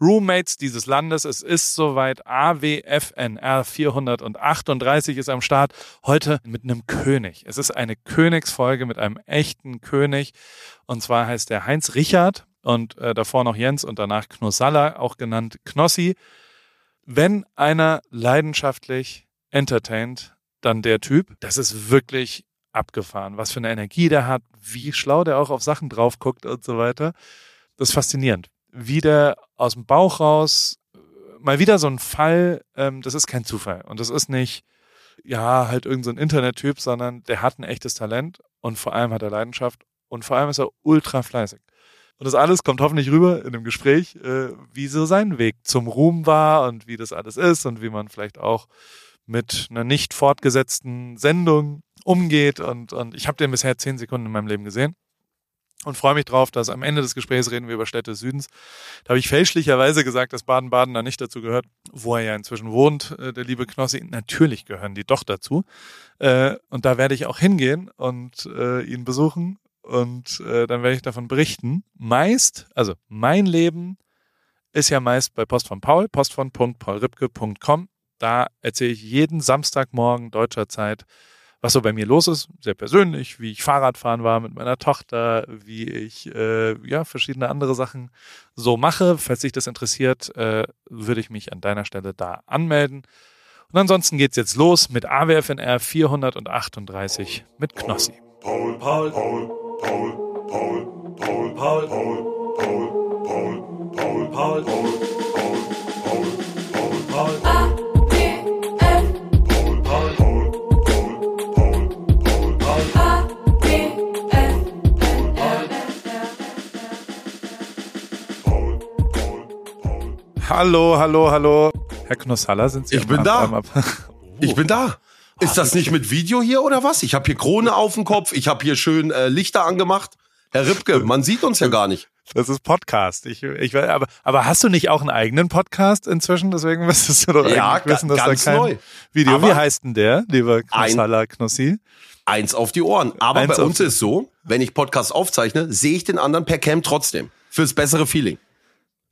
Roommates dieses Landes. Es ist soweit. AWFNR 438 ist am Start. Heute mit einem König. Es ist eine Königsfolge mit einem echten König. Und zwar heißt der Heinz Richard und äh, davor noch Jens und danach Knossalla, auch genannt Knossi. Wenn einer leidenschaftlich entertaint, dann der Typ. Das ist wirklich abgefahren. Was für eine Energie der hat, wie schlau der auch auf Sachen drauf guckt und so weiter. Das ist faszinierend wie der aus dem Bauch raus, mal wieder so ein Fall, ähm, das ist kein Zufall. Und das ist nicht, ja, halt irgendein so Internettyp, sondern der hat ein echtes Talent und vor allem hat er Leidenschaft und vor allem ist er ultra fleißig. Und das alles kommt hoffentlich rüber in dem Gespräch, äh, wie so sein Weg zum Ruhm war und wie das alles ist und wie man vielleicht auch mit einer nicht fortgesetzten Sendung umgeht. Und, und ich habe den bisher zehn Sekunden in meinem Leben gesehen und freue mich drauf, dass am Ende des Gesprächs reden wir über Städte des Südens. Da habe ich fälschlicherweise gesagt, dass Baden-Baden da nicht dazu gehört, wo er ja inzwischen wohnt, äh, der liebe Knossi. Natürlich gehören die doch dazu. Äh, und da werde ich auch hingehen und äh, ihn besuchen und dann werde ich davon berichten. Meist, also mein Leben ist ja meist bei Post von Paul, postvon.paulripke.com. Da erzähle ich jeden Samstagmorgen deutscher Zeit was so bei mir los ist, sehr persönlich, wie ich Fahrradfahren war mit meiner Tochter, wie ich äh, ja verschiedene andere Sachen so mache. Falls dich das interessiert, äh, würde ich mich an deiner Stelle da anmelden. Und ansonsten geht's jetzt los mit AWFNR 438 mit Knossi. Paul, Paul, Paul, Paul, Paul, Paul, Paul, Paul, Paul, Paul, Paul, Paul, Paul. Hallo, hallo, hallo. Herr Knossalla, sind Sie Ich bin da. Ich bin da. Ist das nicht mit Video hier oder was? Ich habe hier Krone auf dem Kopf, ich habe hier schön äh, Lichter angemacht. Herr Ripke, man sieht uns ja gar nicht. Das ist Podcast. Ich, ich, aber, aber hast du nicht auch einen eigenen Podcast inzwischen? Deswegen müsstest du doch ja, eigentlich wissen, dass ganz da kein neu. Video. Aber Wie heißt denn der, lieber Knossalla Knossi? Eins auf die Ohren. Aber eins bei uns ist so, wenn ich Podcast aufzeichne, sehe ich den anderen per Cam trotzdem. Fürs bessere Feeling.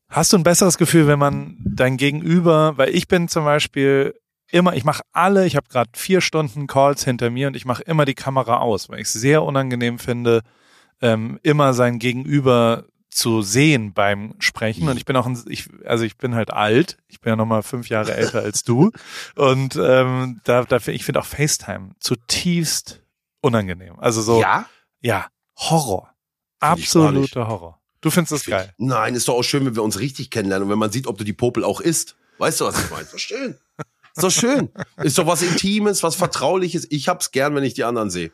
Hast du ein besseres Gefühl, wenn man dein Gegenüber, weil ich bin zum Beispiel immer, ich mache alle, ich habe gerade vier Stunden Calls hinter mir und ich mache immer die Kamera aus, weil ich es sehr unangenehm finde, ähm, immer sein Gegenüber zu sehen beim Sprechen. Und ich bin auch, ein, ich, also ich bin halt alt. Ich bin ja noch mal fünf Jahre älter als du. Und ähm, da, da ich finde auch FaceTime zutiefst unangenehm. Also so, ja, ja, Horror, absoluter Horror. Du findest das geil? Nein, ist doch auch schön, wenn wir uns richtig kennenlernen und wenn man sieht, ob du die Popel auch isst. Weißt du, was ich meine? Ist doch schön. Ist doch schön. Ist doch was Intimes, was Vertrauliches. Ich hab's gern, wenn ich die anderen sehe.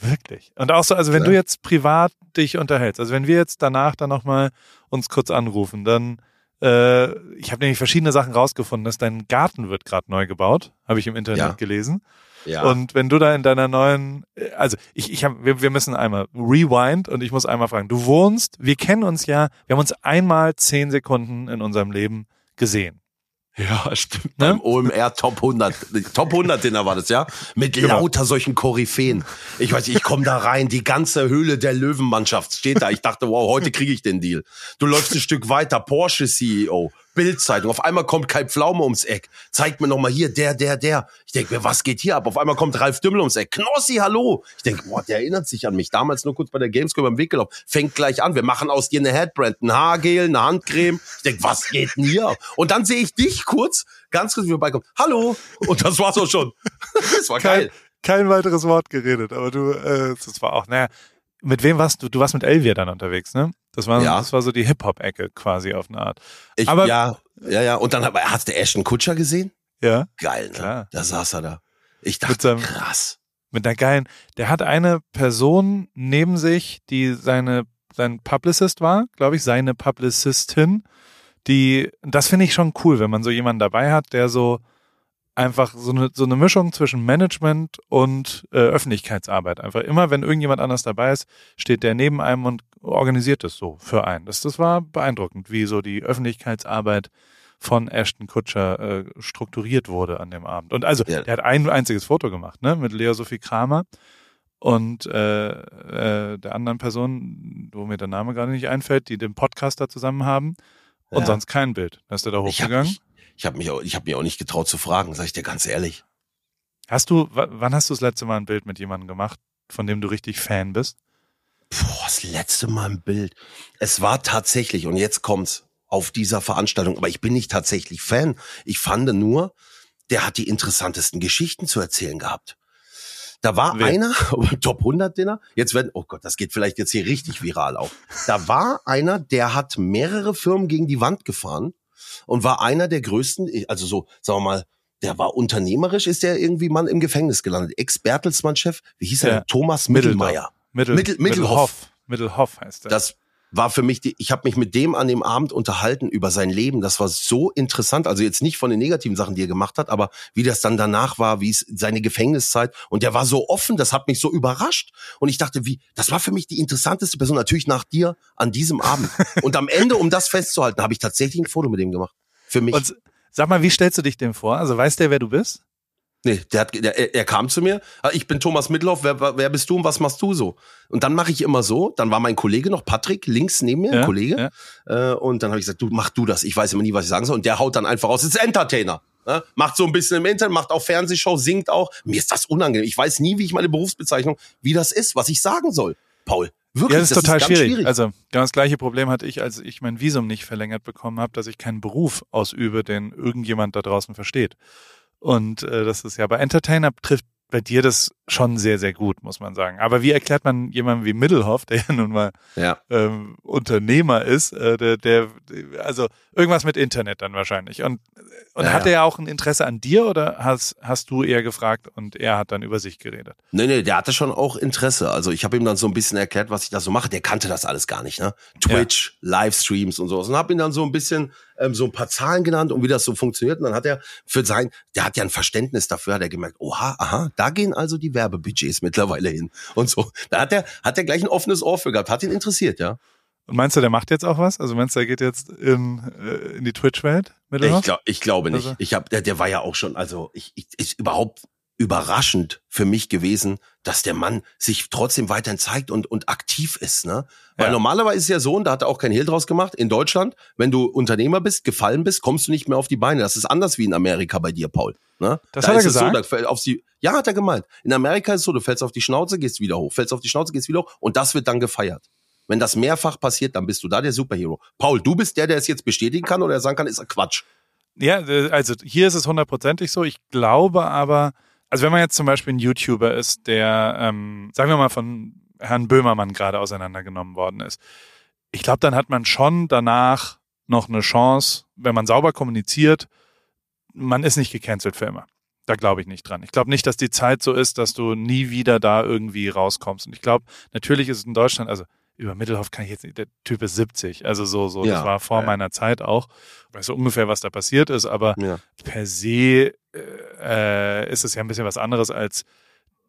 Wirklich. Und auch so, also wenn ja. du jetzt privat dich unterhältst, also wenn wir jetzt danach dann nochmal uns kurz anrufen, dann, äh, ich habe nämlich verschiedene Sachen rausgefunden, dass dein Garten wird gerade neu gebaut, habe ich im Internet ja. gelesen. Ja. Und wenn du da in deiner neuen, also ich, ich hab, wir, wir müssen einmal rewind und ich muss einmal fragen, du wohnst, wir kennen uns ja, wir haben uns einmal zehn Sekunden in unserem Leben gesehen. Ja, stimmt. Ne? Beim OMR Top 100, Top 100 Dinner war das, ja? Mit genau. lauter solchen Koryphäen. Ich weiß, ich komme da rein, die ganze Höhle der Löwenmannschaft steht da. Ich dachte, wow, heute kriege ich den Deal. Du läufst ein Stück weiter, Porsche CEO, Bildzeitung. Auf einmal kommt Kai Pflaume ums Eck. Zeigt mir noch mal hier, der, der, der. Ich denke mir, was geht hier ab? Auf einmal kommt Ralf Dümmel ums Eck. Knossi, hallo. Ich denke, boah, der erinnert sich an mich. Damals nur kurz bei der Gamescom am Weg gelaufen. Fängt gleich an. Wir machen aus dir eine Headbrand, ein Haargel, eine Handcreme. Ich denke, was geht denn hier? Und dann sehe ich dich kurz, ganz kurz, wie vorbeikommen. Hallo. Und das war's auch schon. das war geil. Kein, kein weiteres Wort geredet, aber du, äh, das war auch, naja, mit wem warst du? Du warst mit Elvia dann unterwegs, ne? Das war, ja. das war so die Hip-Hop-Ecke quasi auf eine Art. Ich, Aber, ja, ja, ja. Und dann hast du Ashton Kutscher gesehen? Ja. Geil, ne? Klar. Da saß er da. Ich dachte, mit seinem, krass. Mit einer geilen, der hat eine Person neben sich, die seine, sein Publicist war, glaube ich, seine Publicistin, die, das finde ich schon cool, wenn man so jemanden dabei hat, der so, einfach so eine, so eine Mischung zwischen Management und äh, Öffentlichkeitsarbeit. Einfach immer, wenn irgendjemand anders dabei ist, steht der neben einem und organisiert es so für einen. Das, das war beeindruckend, wie so die Öffentlichkeitsarbeit von Ashton Kutscher äh, strukturiert wurde an dem Abend. Und also, ja. der hat ein einziges Foto gemacht, ne, mit Lea Sophie Kramer und äh, äh, der anderen Person, wo mir der Name gerade nicht einfällt, die den Podcast da zusammen haben. Und ja. sonst kein Bild. Dann ist er da hochgegangen? Ich habe mich, auch, ich hab mich auch nicht getraut zu fragen, sag ich dir ganz ehrlich. Hast du, wann hast du das letzte Mal ein Bild mit jemandem gemacht, von dem du richtig Fan bist? Boah, das letzte Mal ein Bild. Es war tatsächlich, und jetzt kommt's, auf dieser Veranstaltung, aber ich bin nicht tatsächlich Fan. Ich fand nur, der hat die interessantesten Geschichten zu erzählen gehabt. Da war Wer? einer, Top 100 Dinner, jetzt werden, oh Gott, das geht vielleicht jetzt hier richtig viral auch. Da war einer, der hat mehrere Firmen gegen die Wand gefahren und war einer der größten, also so, sagen wir mal, der war unternehmerisch, ist der irgendwie Mann im Gefängnis gelandet. Ex-Bertelsmann-Chef, wie hieß er? Ja. Thomas Mittelmeier. Mittel, Mittel, Mittelhoff. Mittelhoff heißt er. Das war für mich, die, ich habe mich mit dem an dem Abend unterhalten über sein Leben. Das war so interessant. Also jetzt nicht von den negativen Sachen, die er gemacht hat, aber wie das dann danach war, wie es seine Gefängniszeit. Und der war so offen, das hat mich so überrascht. Und ich dachte, wie, das war für mich die interessanteste Person, natürlich nach dir an diesem Abend. Und am Ende, um das festzuhalten, habe ich tatsächlich ein Foto mit ihm gemacht. Für mich. Und sag mal, wie stellst du dich dem vor? Also weiß der, wer du bist? Nee, der hat, der, er kam zu mir, ah, ich bin Thomas Mittelhoff, wer, wer bist du und was machst du so? Und dann mache ich immer so, dann war mein Kollege noch, Patrick, links neben mir, ja, ein Kollege, ja. äh, und dann habe ich gesagt, du mach du das, ich weiß immer nie, was ich sagen soll. Und der haut dann einfach raus, ist Entertainer. Ne? Macht so ein bisschen im Internet, macht auch Fernsehshow, singt auch. Mir ist das unangenehm. Ich weiß nie, wie ich meine Berufsbezeichnung, wie das ist, was ich sagen soll. Paul, Wirklich, ja, das ist das total ist schwierig. schwierig. Also genau das gleiche Problem hatte ich, als ich mein Visum nicht verlängert bekommen habe, dass ich keinen Beruf ausübe, den irgendjemand da draußen versteht. Und äh, das ist ja bei Entertainer trifft bei dir das schon sehr, sehr gut, muss man sagen. Aber wie erklärt man jemandem wie Middelhoff, der ja nun mal ja. Ähm, Unternehmer ist, äh, der, der, also irgendwas mit Internet dann wahrscheinlich. Und, und ja, hat er ja auch ein Interesse an dir oder hast, hast du eher gefragt und er hat dann über sich geredet? Nee, nee, der hatte schon auch Interesse. Also ich habe ihm dann so ein bisschen erklärt, was ich da so mache. Der kannte das alles gar nicht, ne? Twitch, ja. Livestreams und sowas. Und habe ihm dann so ein bisschen ähm, so ein paar Zahlen genannt und wie das so funktioniert. Und dann hat er für sein, der hat ja ein Verständnis dafür, hat er gemerkt, oha, aha, da gehen also die Werbebudgets mittlerweile hin und so. Da hat er, hat er gleich ein offenes Ohr für gehabt, hat ihn interessiert, ja. Und meinst du, der macht jetzt auch was? Also meinst du, der geht jetzt in, äh, in die Twitch-Welt? Ich, glaub, ich glaube nicht. Also. Ich hab, der, der war ja auch schon, also ich, ich ist überhaupt überraschend für mich gewesen, dass der Mann sich trotzdem weiterhin zeigt und, und aktiv ist. Ne? Weil ja. normalerweise ist ja so, und da hat er auch kein Hehl draus gemacht, in Deutschland, wenn du Unternehmer bist, gefallen bist, kommst du nicht mehr auf die Beine. Das ist anders wie in Amerika bei dir, Paul. Ne? Das da hat er gesagt? So, da auf sie, ja, hat er gemeint. In Amerika ist es so, du fällst auf die Schnauze, gehst wieder hoch, fällst auf die Schnauze, gehst wieder hoch und das wird dann gefeiert. Wenn das mehrfach passiert, dann bist du da der Superhero. Paul, du bist der, der es jetzt bestätigen kann oder sagen kann, ist Quatsch. Ja, also hier ist es hundertprozentig so. Ich glaube aber, also wenn man jetzt zum Beispiel ein YouTuber ist, der, ähm, sagen wir mal, von Herrn Böhmermann gerade auseinandergenommen worden ist, ich glaube, dann hat man schon danach noch eine Chance, wenn man sauber kommuniziert, man ist nicht gecancelt für immer. Da glaube ich nicht dran. Ich glaube nicht, dass die Zeit so ist, dass du nie wieder da irgendwie rauskommst. Und ich glaube, natürlich ist es in Deutschland, also über Mittelhoff kann ich jetzt nicht, der Typ ist 70, also so, so, ja, das war vor ja. meiner Zeit auch. Ich weiß so ungefähr, was da passiert ist, aber ja. per se äh, ist es ja ein bisschen was anderes als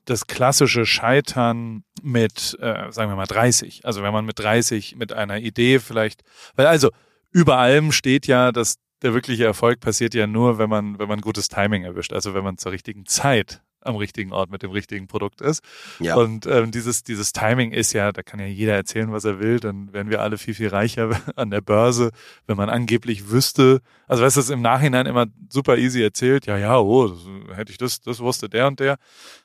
das klassische Scheitern mit, äh, sagen wir mal, 30. Also wenn man mit 30 mit einer Idee vielleicht, weil also über allem steht ja, dass der wirkliche Erfolg passiert ja nur, wenn man, wenn man gutes Timing erwischt, also wenn man zur richtigen Zeit am richtigen Ort mit dem richtigen Produkt ist. Ja. Und ähm, dieses, dieses Timing ist ja, da kann ja jeder erzählen, was er will, dann wären wir alle viel, viel reicher an der Börse, wenn man angeblich wüsste, also weißt du, das im Nachhinein immer super easy erzählt, ja, ja, oh, das, hätte ich das, das wusste der und der,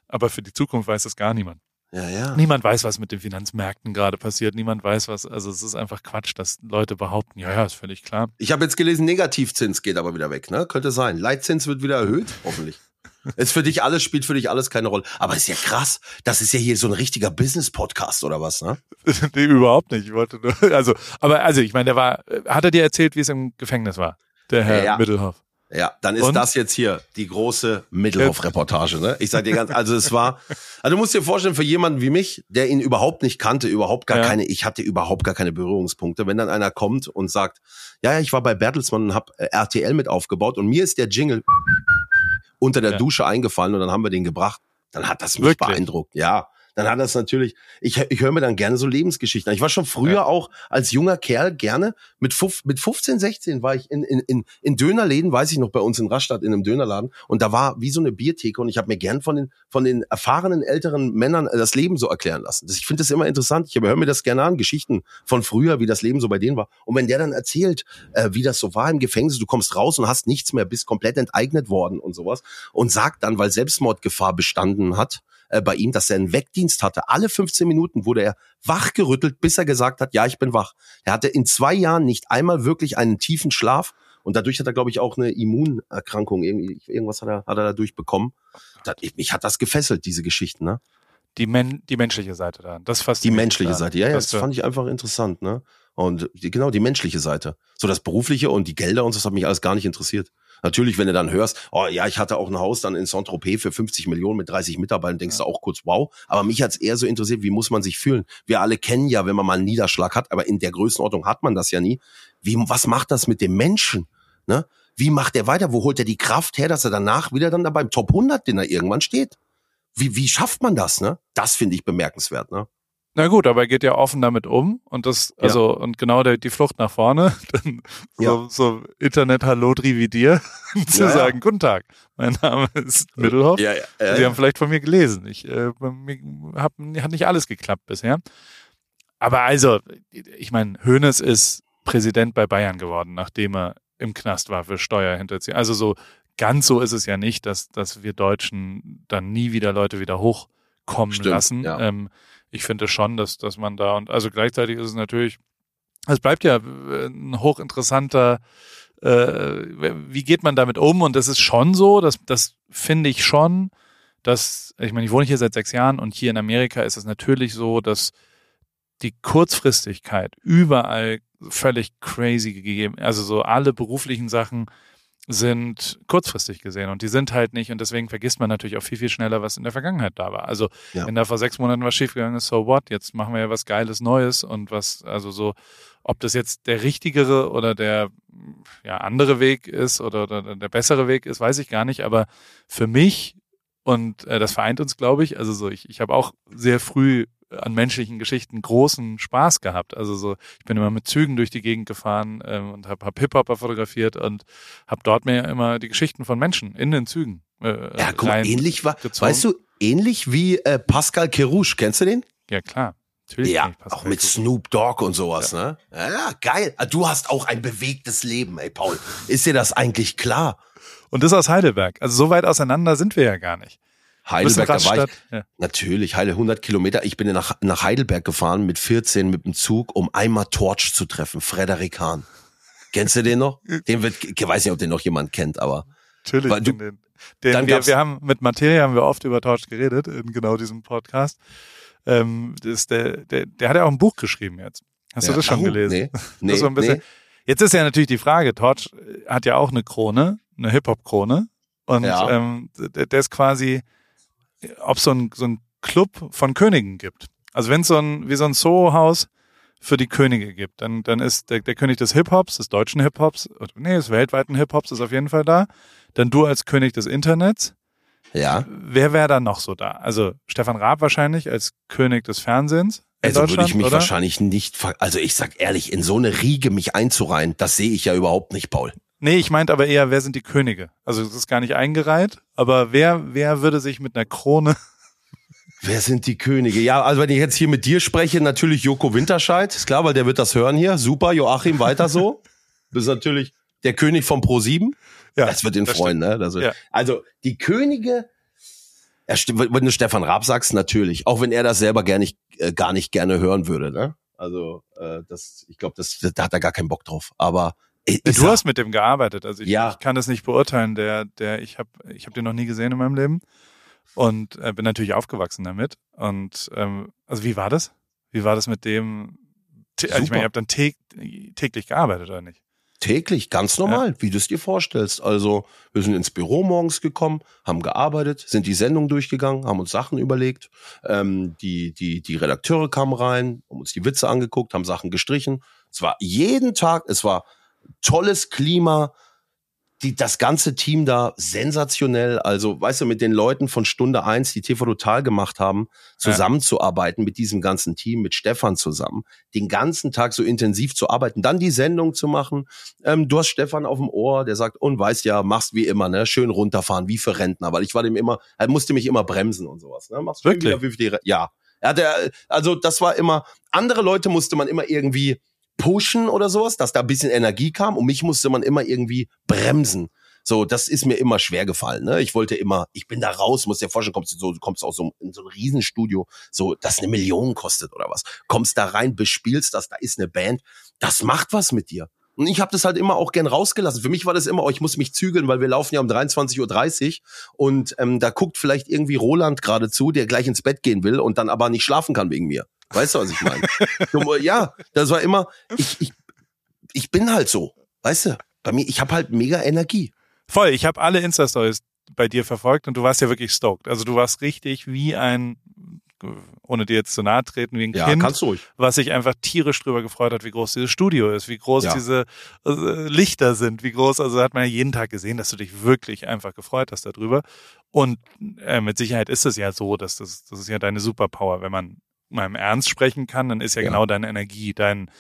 aber für die Zukunft weiß das gar niemand. Ja, ja. Niemand weiß, was mit den Finanzmärkten gerade passiert. Niemand weiß, was, also es ist einfach Quatsch, dass Leute behaupten, ja, ja, ist völlig klar. Ich habe jetzt gelesen, Negativzins geht aber wieder weg, ne? Könnte sein. Leitzins wird wieder erhöht, hoffentlich. Ist für dich alles, spielt für dich alles keine Rolle. Aber ist ja krass. Das ist ja hier so ein richtiger Business-Podcast oder was, ne? nee, überhaupt nicht. Ich wollte nur, also, aber, also, ich meine, der war, hat er dir erzählt, wie es im Gefängnis war? Der Herr ja. Mittelhoff. Ja, dann ist Und? das jetzt hier die große Mittelhoff-Reportage. Ne? Ich sag dir ganz, also es war, also du musst dir vorstellen, für jemanden wie mich, der ihn überhaupt nicht kannte, überhaupt gar ja. keine, ich hatte überhaupt gar keine Berührungspunkte, wenn dann einer kommt und sagt, ja, ja, ich war bei Bertelsmann und habe äh, RTL mit aufgebaut und mir ist der Jingle unter der ja. Dusche eingefallen und dann haben wir den gebracht. Dann hat das mich Wirklich? beeindruckt. Ja, dann hat das natürlich, ich, ich höre mir dann gerne so Lebensgeschichten an. Ich war schon früher ja. auch als junger Kerl gerne, mit, fuf, mit 15, 16 war ich in, in, in, in Dönerläden, weiß ich noch, bei uns in Rastatt in einem Dönerladen und da war wie so eine Biertheke und ich habe mir gern von den, von den erfahrenen älteren Männern äh, das Leben so erklären lassen. Ich finde das immer interessant. Ich höre mir das gerne an, Geschichten von früher, wie das Leben so bei denen war. Und wenn der dann erzählt, äh, wie das so war im Gefängnis, du kommst raus und hast nichts mehr, bist komplett enteignet worden und sowas und sagt dann, weil Selbstmordgefahr bestanden hat, äh, bei ihm, dass er einen Weckdienst hatte. Alle 15 Minuten wurde er wachgerüttelt, bis er gesagt hat, ja, ich bin wach. Er hatte in zwei Jahren nicht einmal wirklich einen tiefen Schlaf und dadurch hat er, glaube ich, auch eine Immunerkrankung. Irgendwas hat er, hat er dadurch bekommen. mich hat das gefesselt, diese Geschichten, ne? Die, men die menschliche Seite da. Das fast Die menschliche da. Seite, ja, ja, das fand ich einfach interessant, ne? Und die, genau, die menschliche Seite. So das Berufliche und die Gelder und so, das hat mich alles gar nicht interessiert. Natürlich, wenn du dann hörst, oh ja, ich hatte auch ein Haus dann in Saint-Tropez für 50 Millionen mit 30 Mitarbeitern, denkst ja. du auch kurz, wow. Aber mich hat's eher so interessiert, wie muss man sich fühlen? Wir alle kennen ja, wenn man mal einen Niederschlag hat, aber in der Größenordnung hat man das ja nie. Wie, was macht das mit dem Menschen? Ne? Wie macht er weiter? Wo holt er die Kraft her, dass er danach wieder dann da beim Top 100 den er irgendwann steht? Wie, wie schafft man das? Ne? Das finde ich bemerkenswert. Ne? Na gut, aber er geht ja offen damit um und das, also, ja. und genau der, die Flucht nach vorne, dann ja. so, so Internet Hallo Drividier, zu ja, sagen, guten Tag, mein Name ist Mittelhoff. Ja, ja, Sie haben vielleicht von mir gelesen. Ich äh, hab, hat nicht alles geklappt bisher. Aber also, ich meine, Hoeneß ist Präsident bei Bayern geworden, nachdem er im Knast war für Steuerhinterziehung. Also so ganz so ist es ja nicht, dass, dass wir Deutschen dann nie wieder Leute wieder hochkommen Stimmt, lassen. Ja. Ähm, ich finde schon, dass, dass man da und also gleichzeitig ist es natürlich, es bleibt ja äh, ein hochinteressanter, äh, wie geht man damit um? Und das ist schon so, dass das finde ich schon, dass, ich meine, ich wohne hier seit sechs Jahren und hier in Amerika ist es natürlich so, dass die Kurzfristigkeit überall völlig crazy gegeben, also so alle beruflichen Sachen sind kurzfristig gesehen und die sind halt nicht und deswegen vergisst man natürlich auch viel, viel schneller, was in der Vergangenheit da war. Also ja. wenn da vor sechs Monaten was schiefgegangen ist, so what, jetzt machen wir ja was Geiles Neues und was, also so, ob das jetzt der richtigere oder der ja, andere Weg ist oder, oder der bessere Weg ist, weiß ich gar nicht, aber für mich und äh, das vereint uns, glaube ich, also so, ich, ich habe auch sehr früh an menschlichen Geschichten großen Spaß gehabt. Also so, ich bin immer mit Zügen durch die Gegend gefahren ähm, und habe hab Hip-Hopper fotografiert und habe dort mir immer die Geschichten von Menschen in den Zügen. Äh, ja, guck ähnlich war, gezogen. weißt du, ähnlich wie äh, Pascal Kerouche, kennst du den? Ja, klar. Natürlich ja, auch mit Snoop Dogg und sowas, ja. ne? Ja, geil. Ah, du hast auch ein bewegtes Leben, ey, Paul. Ist dir das eigentlich klar? Und das aus Heidelberg. Also so weit auseinander sind wir ja gar nicht. Heidelberg, da war ich, ja. natürlich, Heile 100 Kilometer. Ich bin nach, nach Heidelberg gefahren mit 14 mit dem Zug, um einmal Torch zu treffen, Frederik Hahn. Kennst du den noch? Den wird, ich weiß nicht, ob den noch jemand kennt, aber. Natürlich, weil du, den, den wir, wir haben, mit Materia haben wir oft über Torch geredet, in genau diesem Podcast. Ähm, das der, der, der hat ja auch ein Buch geschrieben jetzt. Hast ja. du das schon oh, gelesen? Nee, nee, so ein bisschen, nee. Jetzt ist ja natürlich die Frage, Torch hat ja auch eine Krone, eine Hip-Hop-Krone. Und ja. ähm, der, der ist quasi, ob es so ein, so ein Club von Königen gibt. Also wenn es so ein, wie so ein Soho-Haus für die Könige gibt, dann, dann ist der, der König des Hip-Hops, des deutschen Hip-Hops, nee, des weltweiten Hip-Hops ist auf jeden Fall da. Dann du als König des Internets. Ja. Wer wäre dann noch so da? Also Stefan Raab wahrscheinlich als König des Fernsehens. Also würde ich mich oder? wahrscheinlich nicht, also ich sag ehrlich, in so eine Riege mich einzureihen, das sehe ich ja überhaupt nicht, Paul. Nee, ich meinte aber eher, wer sind die Könige? Also es ist gar nicht eingereiht, aber wer, wer würde sich mit einer Krone Wer sind die Könige? Ja, also wenn ich jetzt hier mit dir spreche, natürlich Joko Winterscheid, ist klar, weil der wird das hören hier. Super, Joachim, weiter so. Du bist natürlich der König von Pro7. Ja, das wird ihn das freuen, stimmt. ne? Das ja. Also die Könige, ja, wenn du Stefan Raab sagst, natürlich. Auch wenn er das selber gar nicht, äh, gar nicht gerne hören würde, ne? Also äh, das, ich glaube, das, da hat er gar keinen Bock drauf. Aber ist du hast mit dem gearbeitet, also ich, ja. ich kann das nicht beurteilen. Der, der, ich habe, ich habe den noch nie gesehen in meinem Leben und äh, bin natürlich aufgewachsen damit. Und ähm, also wie war das? Wie war das mit dem? Also ich meine, ihr habt dann täglich gearbeitet oder nicht? Täglich, ganz normal, ja. wie du es dir vorstellst. Also wir sind ins Büro morgens gekommen, haben gearbeitet, sind die Sendung durchgegangen, haben uns Sachen überlegt. Ähm, die, die, die Redakteure kamen rein, haben uns die Witze angeguckt, haben Sachen gestrichen. Es war jeden Tag, es war tolles Klima. die, das ganze Team da sensationell. Also, weißt du, mit den Leuten von Stunde eins, die TV Total gemacht haben, zusammenzuarbeiten ja. mit diesem ganzen Team, mit Stefan zusammen, den ganzen Tag so intensiv zu arbeiten, dann die Sendung zu machen. Ähm, du hast Stefan auf dem Ohr, der sagt, und weißt ja, machst wie immer, ne, schön runterfahren, wie für Rentner, weil ich war dem immer, er musste mich immer bremsen und sowas, ne, machst Wirklich? Wieder, wie, ja. Ja, der, also das war immer, andere Leute musste man immer irgendwie pushen oder sowas, dass da ein bisschen Energie kam und mich musste man immer irgendwie bremsen. So, das ist mir immer schwer gefallen. Ne? Ich wollte immer, ich bin da raus, muss dir vorstellen, kommst du so, kommst aus so, in so ein Riesenstudio, so, das eine Million kostet oder was. Kommst da rein, bespielst das, da ist eine Band, das macht was mit dir. Und ich habe das halt immer auch gern rausgelassen. Für mich war das immer, oh, ich muss mich zügeln, weil wir laufen ja um 23.30 Uhr und ähm, da guckt vielleicht irgendwie Roland gerade zu, der gleich ins Bett gehen will und dann aber nicht schlafen kann wegen mir. Weißt du, was ich meine? ja, das war immer, ich, ich, ich bin halt so, weißt du, bei mir, ich habe halt mega Energie. Voll, ich habe alle Insta-Stories bei dir verfolgt und du warst ja wirklich stoked. Also du warst richtig wie ein, ohne dir jetzt zu nahe treten, wie ein ja, Kind, kannst du ruhig. was sich einfach tierisch drüber gefreut hat, wie groß dieses Studio ist, wie groß Ja. diese äh, Lichter sind, wie groß, also hat man ja jeden Tag gesehen, dass du dich wirklich einfach gefreut hast darüber. Und äh, mit Sicherheit ist es ja so, dass das, das ist ja deine Superpower, wenn man mal im Ernst sprechen kann, dann ist ja, Ja. genau deine Energie, dein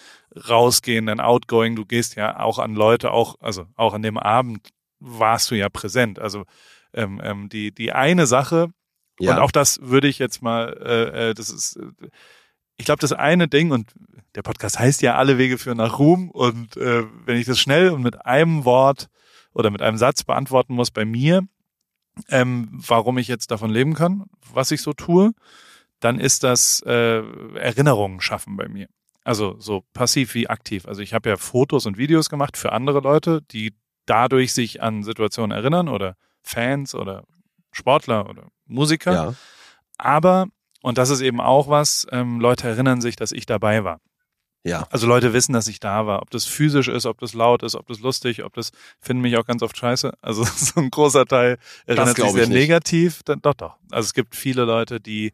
Rausgehen, dein Outgoing, du gehst ja auch an Leute, auch, also auch an dem Abend warst du ja präsent. Also ähm, ähm, die, die eine Sache, Ja. und auch das würde ich jetzt mal, äh, äh, das ist, äh, ich glaube, das eine Ding, und der Podcast heißt ja, alle Wege führen nach Ruhm, und äh, wenn ich das schnell und mit einem Wort oder mit einem Satz beantworten muss bei mir, ähm, warum ich jetzt davon leben kann, was ich so tue, dann ist das äh, Erinnerungen schaffen bei mir. Also so passiv wie aktiv. Also ich habe ja Fotos und Videos gemacht für andere Leute, die dadurch sich an Situationen erinnern oder Fans oder Sportler oder Musiker. ja. Aber, und das ist eben auch was, ähm, Leute erinnern sich, dass ich dabei war. Ja. Also Leute wissen, dass ich da war. Ob das physisch ist, ob das laut ist, ob das lustig, ob das finden mich auch ganz oft scheiße. Also so ein großer Teil erinnert sich sehr nicht. negativ. Dann, doch, doch. Also es gibt viele Leute, die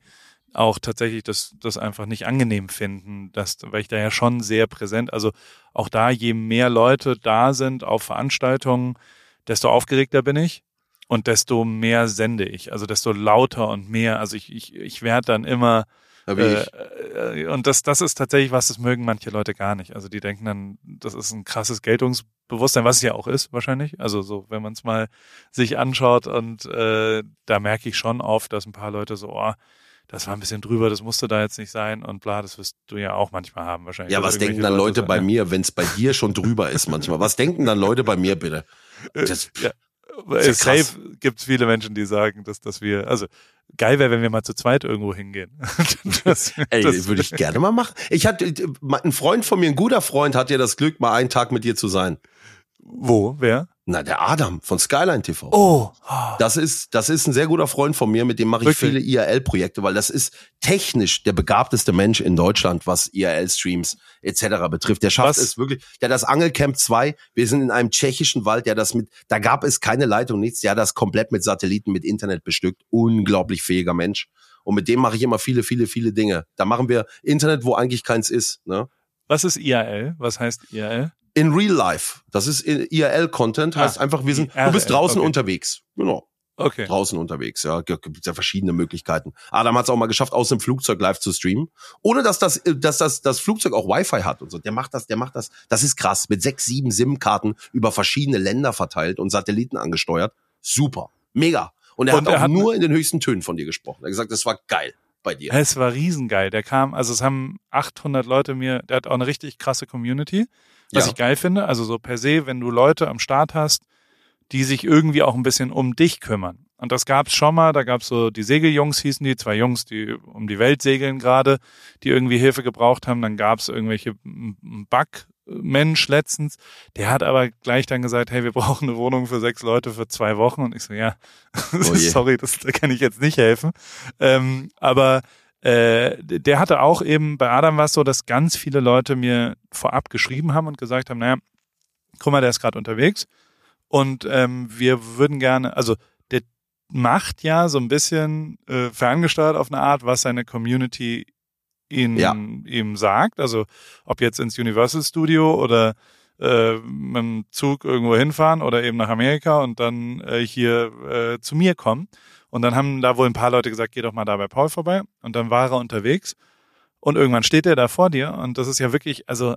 auch tatsächlich das, das einfach nicht angenehm finden, dass, weil ich da ja schon sehr präsent, also auch da, je mehr Leute da sind auf Veranstaltungen, desto aufgeregter bin ich und desto mehr sende ich, also desto lauter und mehr, also ich, ich, ich werde dann immer, äh, äh, und das, das ist tatsächlich was, das mögen manche Leute gar nicht. Also die denken dann, das ist ein krasses Geltungsbewusstsein, was es ja auch ist wahrscheinlich. Also so, wenn man es mal sich anschaut und äh, da merke ich schon oft, dass ein paar Leute so, oh, das war ein bisschen drüber, das musste da jetzt nicht sein und bla, das wirst du ja auch manchmal haben wahrscheinlich. Ja, was denken dann Leute sagen, bei ja. mir, wenn es bei dir schon drüber ist manchmal? Was denken dann Leute bei mir bitte? Das, ja. Ja Safe krass. gibt es viele Menschen, die sagen, dass, dass wir, also geil wäre, wenn wir mal zu zweit irgendwo hingehen. das, Ey, das, würde ich gerne mal machen. Ich hatte, ein Freund von mir, ein guter Freund, hat ja das Glück, mal einen Tag mit dir zu sein. Wo? Wer? Na, der Adam von Skyline TV. Oh. Das ist, das ist ein sehr guter Freund von mir, mit dem mache ich Wirklich? viele IRL-Projekte, weil das ist technisch der begabteste Mensch in Deutschland, was IRL-Streams etc. betrifft. Der schafft Was? es wirklich. Der hat das Angelcamp 2. Wir sind in einem tschechischen Wald, der das mit, da gab es keine Leitung, nichts. Der hat das komplett mit Satelliten, mit Internet bestückt. Unglaublich fähiger Mensch. Und mit dem mache ich immer viele, viele, viele Dinge. Da machen wir Internet, wo eigentlich keins ist. Ne? Was ist IAL? Was heißt IAL? In real life. Das ist IRL-Content, heißt Ah, einfach, wir sind, du bist draußen okay. unterwegs. Genau Okay. draußen unterwegs. Ja, gibt ja verschiedene Möglichkeiten. Adam hat es auch mal geschafft, aus dem Flugzeug live zu streamen, ohne dass das, äh, dass das, das Flugzeug auch Wi-Fi hat und so. Der macht das, der macht das. Das ist krass. Mit sechs, sieben SIM-Karten über verschiedene Länder verteilt und Satelliten angesteuert. Super, mega. Und er Und hat er auch hat- nur in den höchsten Tönen von dir gesprochen. Er hat gesagt, das war geil bei dir. Es war riesengeil. Der kam, also es haben 800 Leute mir, der hat auch eine richtig krasse Community, was Ja. ich geil finde. Also so per se, wenn du Leute am Start hast, die sich irgendwie auch ein bisschen um dich kümmern. Und das gab's schon mal, da gab's so die Segeljungs hießen die, zwei Jungs, die um die Welt segeln gerade, die irgendwie Hilfe gebraucht haben. Dann gab's irgendwelche Backmensch letztens, der hat aber gleich dann gesagt, hey, wir brauchen eine Wohnung für sechs Leute für zwei Wochen. Und ich so, ja, Oh sorry, das, da kann ich jetzt nicht helfen. Ähm, aber äh, der hatte auch eben, bei Adam war es so, dass ganz viele Leute mir vorab geschrieben haben und gesagt haben, naja, guck mal, der ist gerade unterwegs und ähm, wir würden gerne, also der macht ja so ein bisschen äh, ferngesteuert auf eine Art, was seine Community ihn, Ja. ihm sagt. Also ob jetzt ins Universal Studio oder äh, mit dem Zug irgendwo hinfahren oder eben nach Amerika und dann äh, hier äh, zu mir kommen. Und dann haben da wohl ein paar Leute gesagt, geh doch mal da bei Paul vorbei. Und dann war er unterwegs und irgendwann steht er da vor dir und das ist ja wirklich, also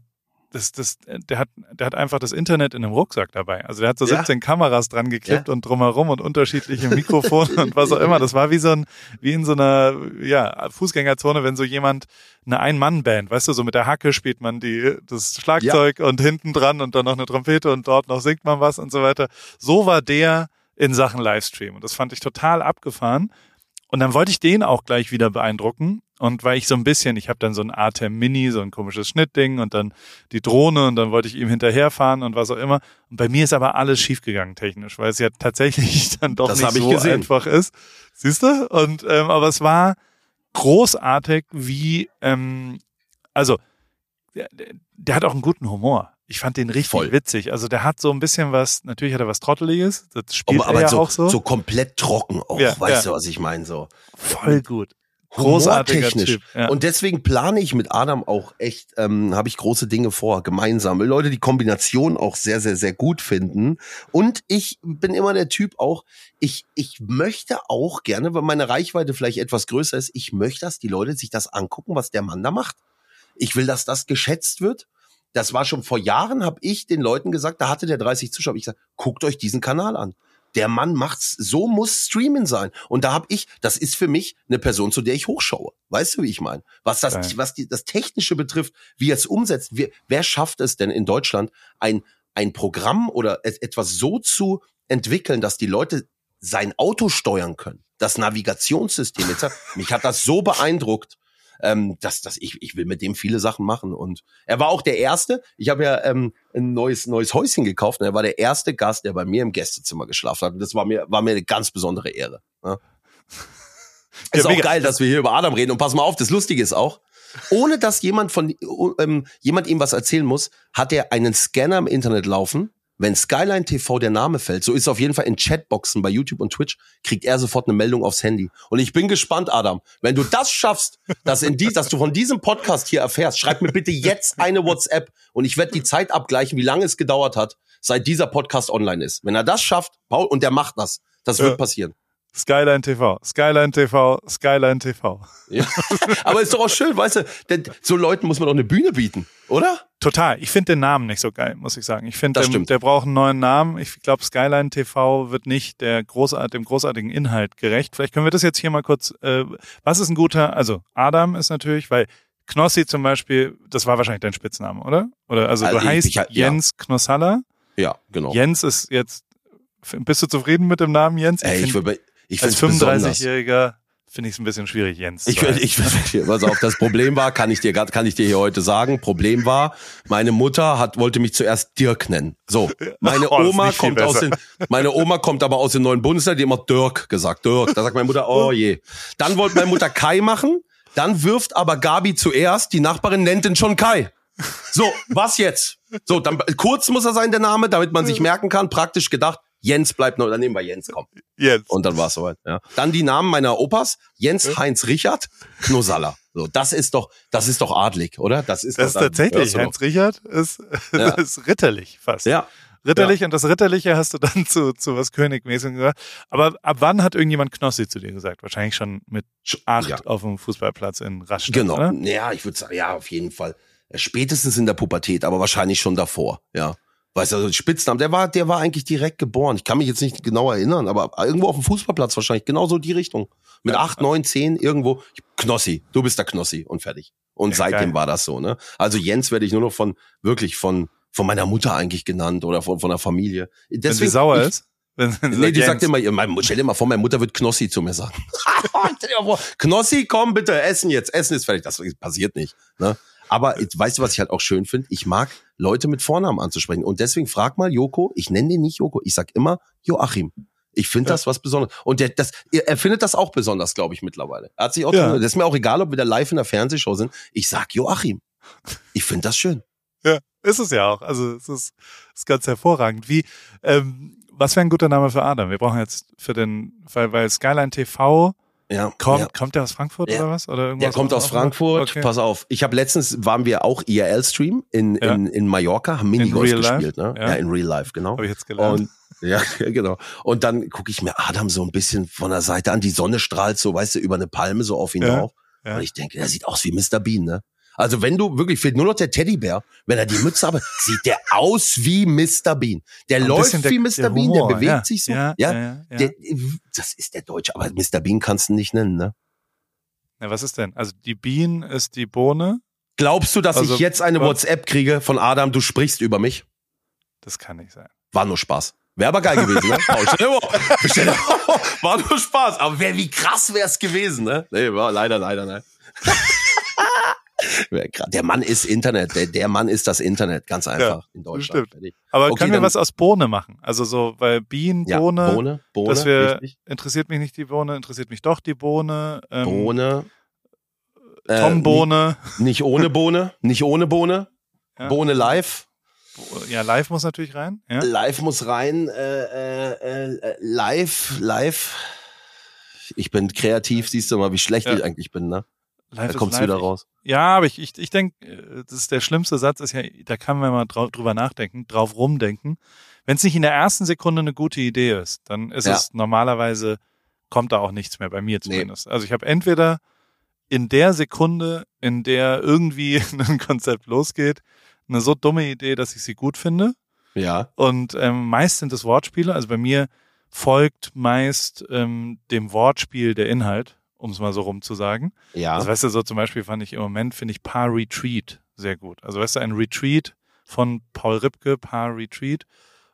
das, das, der hat, der hat einfach das Internet in einem Rucksack dabei. Also der hat so ja. 17 Kameras dran geklebt ja. und drumherum und unterschiedliche Mikrofone und was auch immer. Das war wie so ein, wie in so einer, ja, Fußgängerzone, wenn so jemand eine Ein-Mann-Band, weißt du, so mit der Hacke spielt man die, das Schlagzeug ja. und hinten dran und dann noch eine Trompete und dort noch singt man was und so weiter. So war der in Sachen Livestream und das fand ich total abgefahren. Und dann wollte ich den auch gleich wieder beeindrucken. Und weil ich so ein bisschen, ich habe dann so ein Artem Mini, so ein komisches Schnittding und dann die Drohne und dann wollte ich ihm hinterherfahren und was auch immer. Und bei mir ist aber alles schiefgegangen technisch, weil es ja tatsächlich dann doch das nicht so gesehen. einfach ist. Siehst du? Und ähm, aber es war großartig, wie ähm, also der, der hat auch einen guten Humor. Ich fand den richtig Voll. witzig. Also der hat so ein bisschen was, natürlich hat er was Trotteliges, das spielt aber, aber er ja so, auch so. So komplett trocken auch, ja, weißt ja. du, was ich meine? So. Voll gut. Großartiger Typ. Ja. Und deswegen plane ich mit Adam auch echt, ähm, habe ich große Dinge vor, gemeinsam. Leute die Kombination auch sehr, sehr, sehr gut finden. Und ich bin immer der Typ auch, ich, ich möchte auch gerne, weil meine Reichweite vielleicht etwas größer ist, ich möchte, dass die Leute sich das angucken, was der Mann da macht. Ich will, dass das geschätzt wird das war schon vor Jahren, habe ich den Leuten gesagt, da hatte der 30 Zuschauer. Ich gesagt, guckt euch diesen Kanal an. Der Mann macht's, so muss Streamen sein. Und da habe ich, das ist für mich eine Person, zu der ich hochschaue. Weißt du, wie ich meine? Was das, Geil. was die, das Technische betrifft, wie er es umsetzt. Wer, wer schafft es denn in Deutschland, ein, ein Programm oder etwas so zu entwickeln, dass die Leute sein Auto steuern können? Das Navigationssystem. Jetzt, mich hat das so beeindruckt ähm, dass, dass ich, ich will mit dem viele Sachen machen. Und er war auch der Erste. Ich habe ja ähm, ein neues, neues Häuschen gekauft und er war der erste Gast, der bei mir im Gästezimmer geschlafen hat. Und das war mir, war mir eine ganz besondere Ehre. Ja. ist ja, auch geil, dass wir hier über Adam reden. Und pass mal auf, das Lustige ist auch, ohne dass jemand von ähm, jemand ihm was erzählen muss, hat er einen Scanner im Internet laufen wenn Skyline TV der Name fällt, so ist es auf jeden Fall in Chatboxen bei YouTube und Twitch, kriegt er sofort eine Meldung aufs Handy. Und ich bin gespannt, Adam, wenn du das schaffst, dass, in die, dass du von diesem Podcast hier erfährst, schreib mir bitte jetzt eine WhatsApp und ich werde die Zeit abgleichen, wie lange es gedauert hat, seit dieser Podcast online ist. Wenn er das schafft, Paul, und der macht das, das wird passieren. Skyline TV, Skyline TV, Skyline TV. Ja. Aber ist doch auch schön, weißt du, denn so Leuten muss man doch eine Bühne bieten, oder? Total. Ich finde den Namen nicht so geil, muss ich sagen. Ich finde, der, der braucht einen neuen Namen. Ich glaube, Skyline TV wird nicht der großart, dem großartigen Inhalt gerecht. Vielleicht können wir das jetzt hier mal kurz. Äh, was ist ein guter? Also Adam ist natürlich, weil Knossi zum Beispiel, das war wahrscheinlich dein Spitzname, oder? Oder also, also du heißt ich, Jens ja. Knossalla. Ja, genau. Jens ist jetzt. Bist du zufrieden mit dem Namen Jens? Ich Ey, ich, find, ich Als 35-Jähriger finde ich es ein bisschen schwierig, Jens. Ich, ich, ich, pass auf, das Problem war, kann ich dir, kann ich dir hier heute sagen, Problem war, meine Mutter hat, wollte mich zuerst Dirk nennen. So. Meine oh, Oma kommt aus den, meine Oma kommt aber aus dem neuen Bundesland, die immer Dirk gesagt, Dirk. Da sagt meine Mutter, oh je. Dann wollte meine Mutter Kai machen, dann wirft aber Gabi zuerst, die Nachbarin nennt ihn schon Kai. So, was jetzt? So, dann kurz muss er sein, der Name, damit man sich merken kann, praktisch gedacht, Jens bleibt noch, dann nehmen wir Jens, komm. Jens. Und dann war es soweit. Ja. Dann die Namen meiner Opas, Jens ja. Heinz Richard, Knosalla. So, das ist doch, das ist doch adlig, oder? Das ist, das ist tatsächlich, Heinz Richard ist, ja. ist ritterlich fast. Ja. Ritterlich ja. und das Ritterliche hast du dann zu, zu was Königmäßigem gesagt. Aber ab wann hat irgendjemand Knossi zu dir gesagt? Wahrscheinlich schon mit acht ja. auf dem Fußballplatz in Rastatt, Genau. Oder? Ja, ich würde sagen, ja, auf jeden Fall. Spätestens in der Pubertät, aber wahrscheinlich schon davor, ja. Weißt du, also Spitznamen, der war, der war eigentlich direkt geboren. Ich kann mich jetzt nicht genau erinnern, aber irgendwo auf dem Fußballplatz wahrscheinlich, genau so die Richtung. Mit acht, neun, zehn, irgendwo. Knossi, du bist der Knossi und fertig. Und ja, seitdem geil. war das so, ne? Also Jens werde ich nur noch von, wirklich von, von meiner Mutter eigentlich genannt oder von, von der Familie. Deswegen, Wenn sie sauer ich, ist? Wenn, wenn nee, die Jens. sagt immer, stell dir mal vor, meine Mutter wird Knossi zu mir sagen. Knossi, komm bitte, essen jetzt, essen ist fertig. Das passiert nicht. Ne? Aber weißt du, was ich halt auch schön finde? Ich mag Leute mit Vornamen anzusprechen. Und deswegen frag mal Joko, ich nenne den nicht Joko, ich sag immer Joachim. Ich finde ja. das was Besonderes. Und der, das, er findet das auch besonders, glaube ich, mittlerweile. Er hat sich auch, ja. das ist mir auch egal, ob wir da live in der Fernsehshow sind. Ich sag Joachim. Ich finde das schön. Ja, ist es ja auch. Also es ist, ist ganz hervorragend. Wie, ähm, was wäre ein guter Name für Adam? Wir brauchen jetzt für den, weil, weil Skyline TV Ja, Kommt, ja. kommt der aus Frankfurt Ja. oder was? Oder irgendwas Der kommt aus Frankfurt. Okay. Pass auf. Ich habe letztens waren wir auch IRL-Stream in, Ja. in, in Mallorca, haben Minigolf gespielt, ne? Ja. In Real Life, genau. Habe ich jetzt gelernt. Und ja, genau. Und dann gucke ich mir Adam so ein bisschen von der Seite an. Die Sonne strahlt so, weißt du, über eine Palme so auf ihn drauf. Und ich denke, der sieht aus wie Mr. Bean, ne? Also wenn du wirklich fehlt nur noch der Teddybär, wenn er die Mütze hat, sieht der aus wie Mr. Bean. Der Ein läuft der- wie Mr. der Bean, Humor, der bewegt ja. sich so. Ja, ja, ja, ja. Der, das ist der Deutsche, aber Mr. Bean kannst du nicht nennen, ne? Ja, was ist denn? Also die Bean ist die Bohne. Glaubst du, dass Also, ich jetzt eine was- WhatsApp kriege von Adam, du sprichst über mich? Das kann nicht sein. War nur Spaß. Wäre aber geil gewesen, ne? War nur Spaß. Aber wär, wie krass wär's gewesen, ne? Nee, war leider, leider, nein. Der Mann ist Internet. Der, der Mann ist das Internet. Ganz einfach in Deutschland. stimmt. Aber Okay, können wir was aus Bohne machen? Also so, weil Bean, Ja, Bohne, Bohne, Bohne, dass wir, richtig. interessiert mich nicht die Bohne, interessiert mich doch die Bohne. Ähm, Bohne. Äh, Tom Bohne. Nicht, nicht ohne Bohne, nicht ohne Bohne. Ja. Bohne live. Ja, live muss natürlich rein. Ja? Live muss rein. Äh, äh, äh, live, live. Ich bin kreativ, siehst du mal, wie schlecht Ja. ich eigentlich bin, ne? Live Da kommt's live. wieder Ich- raus. Ja, aber ich, ich, ich denke, das ist der schlimmste Satz, ist ja, da kann man mal drau drüber nachdenken, drauf rumdenken. Wenn es nicht in der ersten Sekunde eine gute Idee ist, dann ist Ja. es normalerweise, kommt da auch nichts mehr bei mir Nee. zumindest. Also ich habe entweder in der Sekunde, in der irgendwie ein Konzept losgeht, eine so dumme Idee, dass ich sie gut finde. Ja. Und ähm, meist sind es Wortspiele. Also bei mir folgt meist ähm, dem Wortspiel der Inhalt, um es mal so rum zu sagen. Ja. Also weißt du, so zum Beispiel fand ich im Moment, finde ich Paar Retreat sehr gut. Also weißt du, ein Retreat von Paul Ripke, Paar Retreat,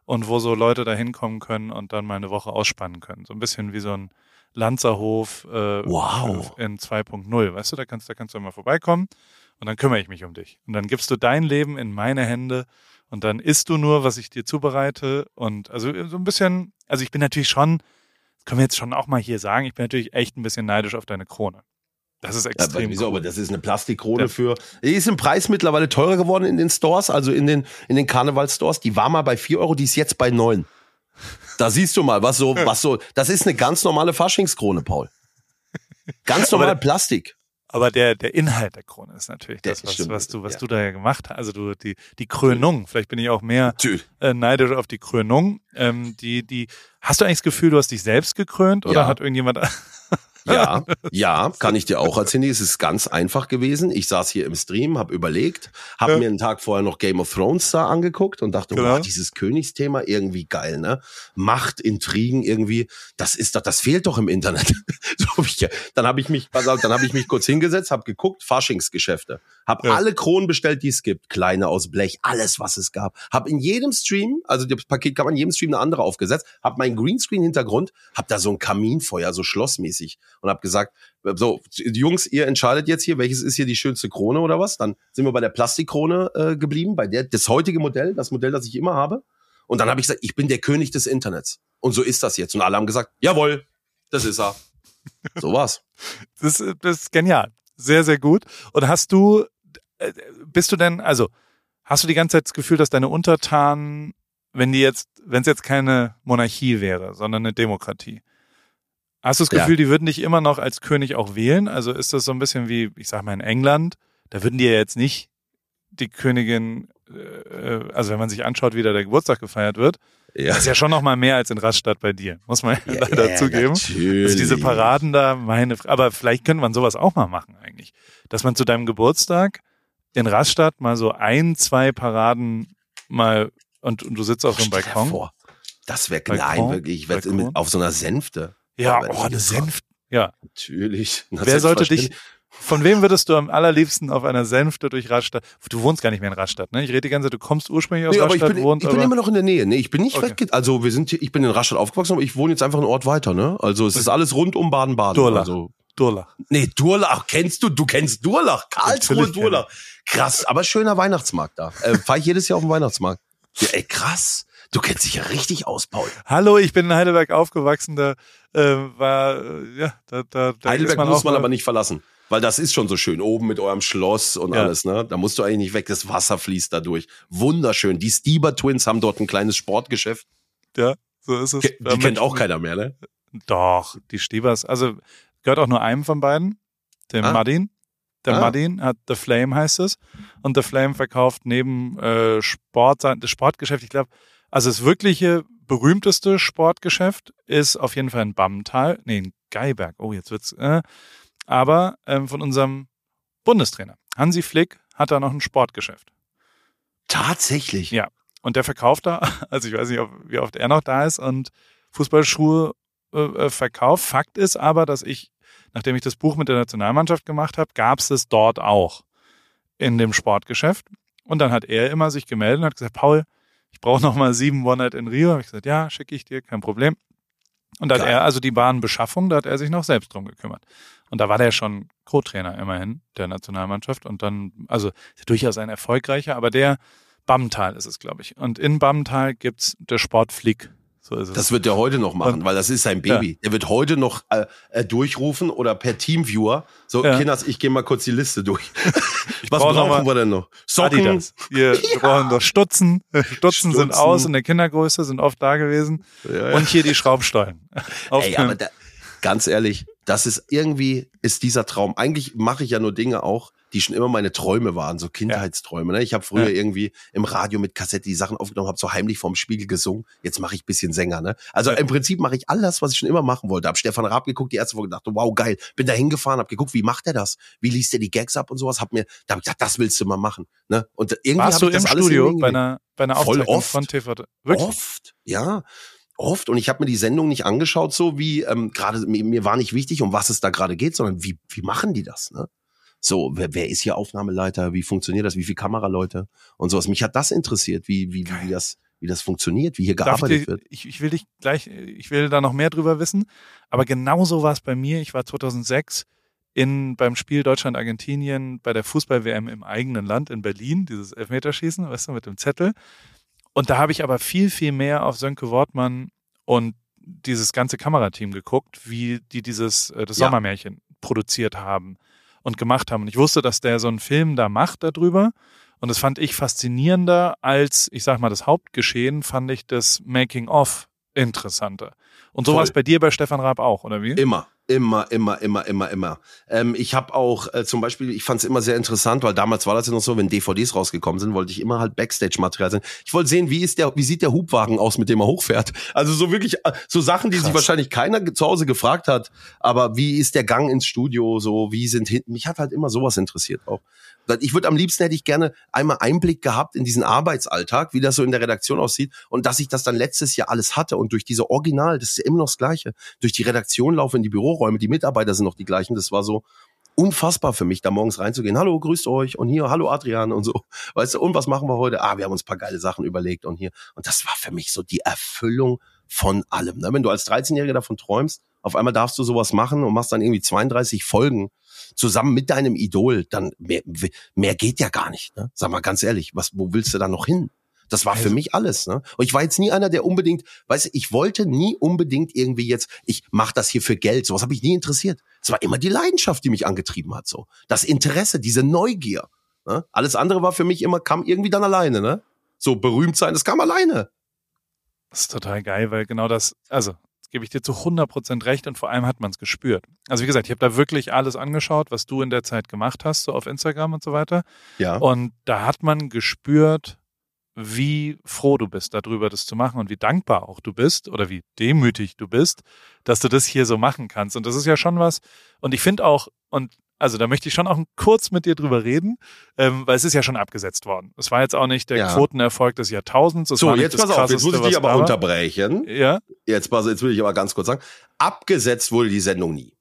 und wo so Leute da hinkommen können und dann mal eine Woche ausspannen können. So ein bisschen wie so ein Lanzerhof äh, Wow. in 2.0. Weißt du, da kannst, da kannst du mal vorbeikommen und dann kümmere ich mich um dich. Und dann gibst du dein Leben in meine Hände und dann isst du nur, was ich dir zubereite. Und also so ein bisschen, also ich bin natürlich schon, das können wir jetzt schon auch mal hier sagen, ich bin natürlich echt ein bisschen neidisch auf deine Krone. Das ist Ja, extrem. aber wieso? cool. Aber das ist eine Plastikkrone Ja. für. Die ist im Preis mittlerweile teurer geworden in den Stores, also in den, in den Karnevalstores. Die war mal bei 4 Euro, die ist jetzt bei 9. Da siehst du mal, was so, was so, das ist eine ganz normale Faschingskrone, Paul. Ganz normal Plastik. Aber der, der Inhalt der Krone ist natürlich das, was, stimmt, was du, was ja. du da ja gemacht hast. Also du, die, die Krönung. Vielleicht bin ich auch mehr äh, neidisch auf die Krönung. Ähm, die, die, hast du eigentlich das Gefühl, du hast dich selbst gekrönt oder Ja. hat irgendjemand? Ja, ja, kann ich dir auch erzählen. Es ist ganz einfach gewesen. Ich saß hier im Stream, habe überlegt, habe Ja. mir einen Tag vorher noch Game of Thrones da angeguckt und dachte, Genau. wow, dieses Königsthema irgendwie geil, ne? Macht, Intrigen irgendwie, das ist doch, das fehlt doch im Internet. dann habe ich mich, dann habe ich mich kurz hingesetzt, habe geguckt, Faschingsgeschäfte, habe Ja. alle Kronen bestellt, die es gibt, kleine aus Blech, alles was es gab, habe in jedem Stream, also das Paket kann man in jedem Stream eine andere aufgesetzt, habe meinen Greenscreen-Hintergrund, habe da so ein Kaminfeuer, so schlossmäßig und habe gesagt, so Jungs, ihr entscheidet jetzt hier, welches ist hier die schönste Krone oder was? Dann sind wir bei der Plastikkrone äh, geblieben, bei der das heutige Modell, das Modell, das ich immer habe. Und dann habe ich gesagt, ich bin der König des Internets. Und so ist das jetzt. Und alle haben gesagt, jawohl, das ist er. So war's. Das, ist- das ist genial. Sehr, sehr gut. Und hast du, äh, bist du denn, also, hast du die ganze Zeit das Gefühl, dass deine Untertanen, wenn die jetzt, wenn es jetzt keine Monarchie wäre, sondern eine Demokratie, hast du das Ja. Gefühl, die würden dich immer noch als König auch wählen? Also ist das so ein bisschen wie, ich sag mal, in England, da würden die ja jetzt nicht die Königin, äh, also wenn man sich anschaut, wie da der Geburtstag gefeiert wird, Ja. ist ja schon noch mal mehr als in Rastatt bei dir, muss man ja, leider zugeben. Natürlich. Also diese Paraden da, meine, aber vielleicht könnte man sowas auch mal machen eigentlich. Dass man zu deinem Geburtstag in Rastatt mal so ein, zwei Paraden mal und, und du sitzt auf so einem Stell dir Balkon. vor, Das wäre, nein, wirklich, ich werde auf so einer Sänfte. Ja, oh, eine das- Senf. Ja. Natürlich. Na, Wer sollte dich, von wem würdest du am allerliebsten auf einer Sänfte durch Rastatt, du wohnst gar nicht mehr in Rastatt, ne? Ich rede die ganze Zeit, du kommst ursprünglich aus Nee, aber ich Rastatt, bin, wohnst ich bin aber, immer noch in der Nähe. Nee, ich bin nicht Okay. weg. Also wir sind hier, ich bin in Rastatt aufgewachsen, aber ich wohne jetzt einfach einen Ort weiter, ne? Also es ist alles rund um Baden-Baden. Durlach. Also, Durlach. nee, Durlach, kennst du, du kennst Durlach, Karlsruhe, Durlach. Krass, aber schöner Weihnachtsmarkt da. Äh, Fahr ich jedes Jahr auf den Weihnachtsmarkt. Ja, ey, krass. Du kennst dich ja richtig aus, Paul. Hallo, ich bin in Heidelberg aufgewachsen, da äh, war, ja, da, da, da Heidelberg man muss man aber nicht verlassen. Weil das ist schon so schön. Oben mit eurem Schloss und Ja. alles, ne? Da musst du eigentlich nicht weg. Das Wasser fließt da durch. Wunderschön. Die Stieber Twins haben dort ein kleines Sportgeschäft. Ja, so ist es. Ke- Die kennt mit- auch keiner mehr, ne? Doch, die Stiebers. Also Gehört auch nur einem von beiden, dem Ah. Madin. Der Ah. Madin hat The Flame heißt es. Und The Flame verkauft neben äh, Sport, das Sportgeschäft, ich glaube, also das wirkliche berühmteste Sportgeschäft ist auf jeden Fall in Bammental. Nee, in Geiberg. Oh, jetzt wird's. Äh, aber ähm, von unserem Bundestrainer. Hansi Flick hat da noch ein Sportgeschäft. Tatsächlich. Ja. Und der verkauft da, also ich weiß nicht, ob, wie oft er noch da ist und Fußballschuhe äh, äh, verkauft. Fakt ist aber, dass ich, nachdem ich das Buch mit der Nationalmannschaft gemacht habe, gab es es dort auch in dem Sportgeschäft. Und dann hat er immer sich gemeldet und hat gesagt, Paul, ich brauche noch mal sieben One-Night in Rio. Hab ich gesagt, ja, schicke ich dir, kein Problem. Und da hat er, also die Warenbeschaffung, da hat er sich noch selbst drum gekümmert. Und da war der schon Co-Trainer immerhin der Nationalmannschaft und dann, also durchaus ein erfolgreicher, aber der Bammental ist es, glaube ich. Und in Bammental gibt's der Sportflick. So ist es. Das wird er heute noch machen, Und- weil das ist sein Baby. Er wird heute noch äh, äh, durchrufen oder per Teamviewer. So, Ja. Kinders, ich gehe mal kurz die Liste durch. Was brauch brauchen wir denn noch? Socken. Adidas. Wir, wir brauchen doch Stutzen. Stutzen sind Stutzen. aus in der Kindergröße, sind oft da gewesen. Ja, ja. Und hier die Schraubstollen. Ey, aber da, ganz ehrlich, das ist irgendwie, ist dieser Traum. Eigentlich mache ich ja nur Dinge auch, die schon immer meine Träume waren, so Kindheitsträume. Ne? Ich habe früher Ja. irgendwie im Radio mit Kassette die Sachen aufgenommen, habe so heimlich vorm Spiegel gesungen. Jetzt mache ich bisschen Sänger. Ne? Also im Prinzip mache ich all das, was ich schon immer machen wollte. Hab Stefan Raab geguckt, die erste Folge, dachte, wow, geil. Bin da hingefahren, hab geguckt, wie macht er das? Wie liest er die Gags ab und sowas? Hab mir, da hab ich gedacht, das willst du mal machen. Ne? Und irgendwie Warst du im Studio bei einer, bei einer Voll Aufzeichnung oft. von TV? Wirklich? Oft, ja. Oft. Und ich habe mir die Sendung nicht angeschaut, so wie ähm, gerade mir, mir war nicht wichtig, um was es da gerade geht, sondern wie, wie machen die das? Ne? So, wer, wer ist hier Aufnahmeleiter? Wie funktioniert das? Wie viele Kameraleute? Und sowas. Mich hat das interessiert, wie, wie, wie, das, wie das funktioniert, wie hier Darf ich, gearbeitet dir, wird. ich, ich will dich gleich, ich will da noch mehr drüber wissen. Aber genauso war es bei mir. Ich war 2006 in, beim Spiel Deutschland-Argentinien bei der Fußball-WM im eigenen Land in Berlin, dieses Elfmeterschießen, weißt du, mit dem Zettel. Und da habe ich aber viel, viel mehr auf Sönke Wortmann und dieses ganze Kamerateam geguckt, wie die dieses, äh, das Ja. Sommermärchen produziert haben und gemacht haben. Und ich wusste, dass der so einen Film da macht darüber. Und das fand ich faszinierender als, ich sag mal, das Hauptgeschehen, fand ich das Making-of interessanter. Und so Voll. war es bei dir bei Stefan Raab auch, oder wie? Immer, immer, immer, immer, immer, immer. Ähm, ich habe auch äh, zum Beispiel, ich fand es immer sehr interessant, weil damals war das ja noch so, wenn DVDs rausgekommen sind, wollte ich immer halt Backstage-Material sehen. Ich wollte sehen, wie ist der, wie sieht der Hubwagen aus, mit dem er hochfährt. Also so wirklich, äh, so Sachen, die sich Krass. wahrscheinlich keiner zu Hause gefragt hat. Aber wie ist der Gang ins Studio? So, wie sind hinten? Mich hat halt immer sowas interessiert auch. Ich würde am liebsten hätte ich gerne einmal Einblick gehabt in diesen Arbeitsalltag, wie das so in der Redaktion aussieht und dass ich das dann letztes Jahr alles hatte und durch diese Original, das ist ja immer noch das Gleiche, durch die Redaktion laufe in die Büroräume, die Mitarbeiter sind noch die gleichen, das war so unfassbar für mich, da morgens reinzugehen. Hallo, grüßt euch und hier, hallo Adrian und so. Weißt du, und was machen wir heute? Ah, wir haben uns ein paar geile Sachen überlegt und hier. Und das war für mich so die Erfüllung von allem. Ne? Wenn du als 13-Jähriger davon träumst, auf einmal darfst du sowas machen und machst dann irgendwie 32 Folgen zusammen mit deinem Idol, dann mehr, mehr geht ja gar nicht. Ne? Sag mal ganz ehrlich, was, wo willst du da noch hin? Das war für Also- mich alles. Ne? Und ich war jetzt nie einer, der unbedingt, weißt du, ich wollte nie unbedingt irgendwie jetzt, ich mache das hier für Geld. Sowas habe ich nie interessiert. Es war immer die Leidenschaft, die mich angetrieben hat. So das Interesse, diese Neugier. Ne? Alles andere war für mich immer kam irgendwie dann alleine. Ne? So berühmt sein, das kam alleine. Das ist total geil, weil genau das, also das gebe ich dir zu 100% recht und vor allem hat man es gespürt. Also wie gesagt, ich habe da wirklich alles angeschaut, was du in der Zeit gemacht hast, so auf Instagram und so weiter. Ja. Und da hat man gespürt, wie froh du bist, darüber das zu machen und wie dankbar auch du bist oder wie demütig du bist, dass du das hier so machen kannst. Und das ist ja schon was. Und ich finde auch, und also da möchte ich schon auch kurz mit dir drüber reden, ähm, weil es ist ja schon abgesetzt worden. Es war jetzt auch nicht der Ja. Quotenerfolg des Jahrtausends. So, nicht jetzt pass auf, jetzt muss ich dich aber unterbrechen. Ja, Jetzt, pass, jetzt will ich aber ganz kurz sagen, abgesetzt wurde die Sendung nie.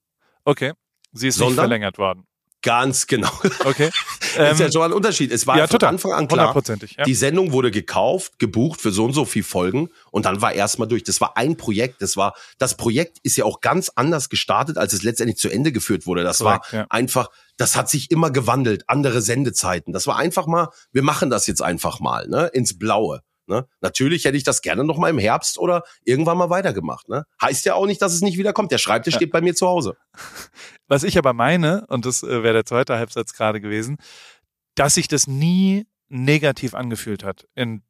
okay. Sie ist nicht Sondern? verlängert worden. Ganz genau. Okay. Das ist ja Ähm, schon ein Unterschied. Es war ja, von. Anfang an klar. Ja. die Sendung wurde gekauft, gebucht für so und so viel Folgen und dann war erstmal durch. Das war ein Projekt. Das war, das Projekt ist ja auch ganz anders gestartet, als es letztendlich zu Ende geführt wurde. Das Korrekt, war ja. einfach, das hat sich immer gewandelt, andere Sendezeiten. Das war einfach mal, wir machen das jetzt einfach mal, ne, ins Blaue. Ne? Natürlich hätte ich das gerne noch mal im Herbst oder irgendwann mal weitergemacht. Ne? Heißt ja auch nicht, dass es nicht wieder kommt. Der Schreibtisch Ja. steht bei mir zu Hause. Was ich aber meine, und das äh, wäre der zweite Halbsatz gerade gewesen, dass sich das nie negativ angefühlt hat in,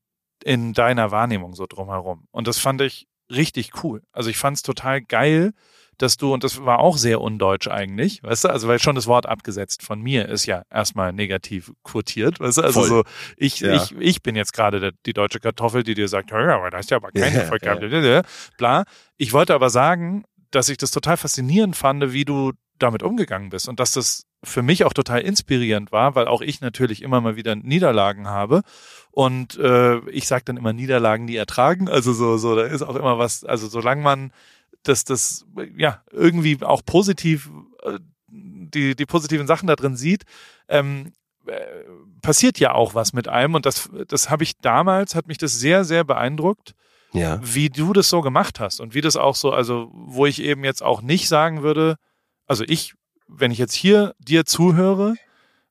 in deiner Wahrnehmung so drumherum. Und das fand ich richtig cool. Also ich fand es total geil, dass du, und das war auch sehr undeutsch eigentlich, weißt du, also weil schon das Wort abgesetzt von mir ist ja erstmal negativ quotiert, weißt du, also Voll. so, ich, ja. ich, ich bin jetzt gerade die deutsche Kartoffel, die dir sagt, ja, aber das ist ja aber keine Erfolg gehabt, ja. bla. Ich wollte aber sagen, dass ich das total faszinierend fand, wie du damit umgegangen bist und dass das für mich auch total inspirierend war, weil auch ich natürlich immer mal wieder Niederlagen habe und äh, ich sage dann immer Niederlagen, die ertragen. Also so, so, da ist auch immer was, also solange man das, das ja irgendwie auch positiv äh, die, die positiven Sachen da drin sieht, ähm, äh, passiert ja auch was mit einem und das, das habe ich damals, hat mich das sehr, sehr beeindruckt ja. wie du das so gemacht hast und wie das auch so, also wo ich eben jetzt auch nicht sagen würde, also ich, wenn ich jetzt hier dir zuhöre,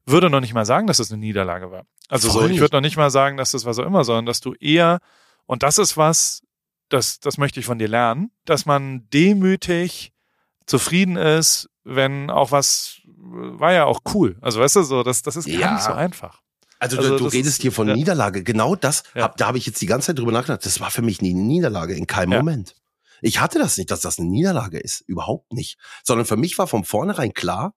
würde noch nicht mal sagen, dass das eine Niederlage war. Also Voll so, ich würde noch nicht mal sagen, dass das was auch immer, sondern dass du eher, und das ist was, das, das möchte ich von dir lernen, dass man demütig zufrieden ist, wenn auch was, war ja auch cool. Also weißt du, so, das, das ist gar ja. nicht so einfach. Also, also du, du redest ist, hier von ja. Niederlage. Genau das, ja. hab, da habe ich jetzt die ganze Zeit drüber nachgedacht. Das war für mich nie eine Niederlage, in keinem. Moment. Ich hatte das nicht, dass das eine Niederlage ist. Überhaupt nicht. Sondern für mich war von vornherein klar,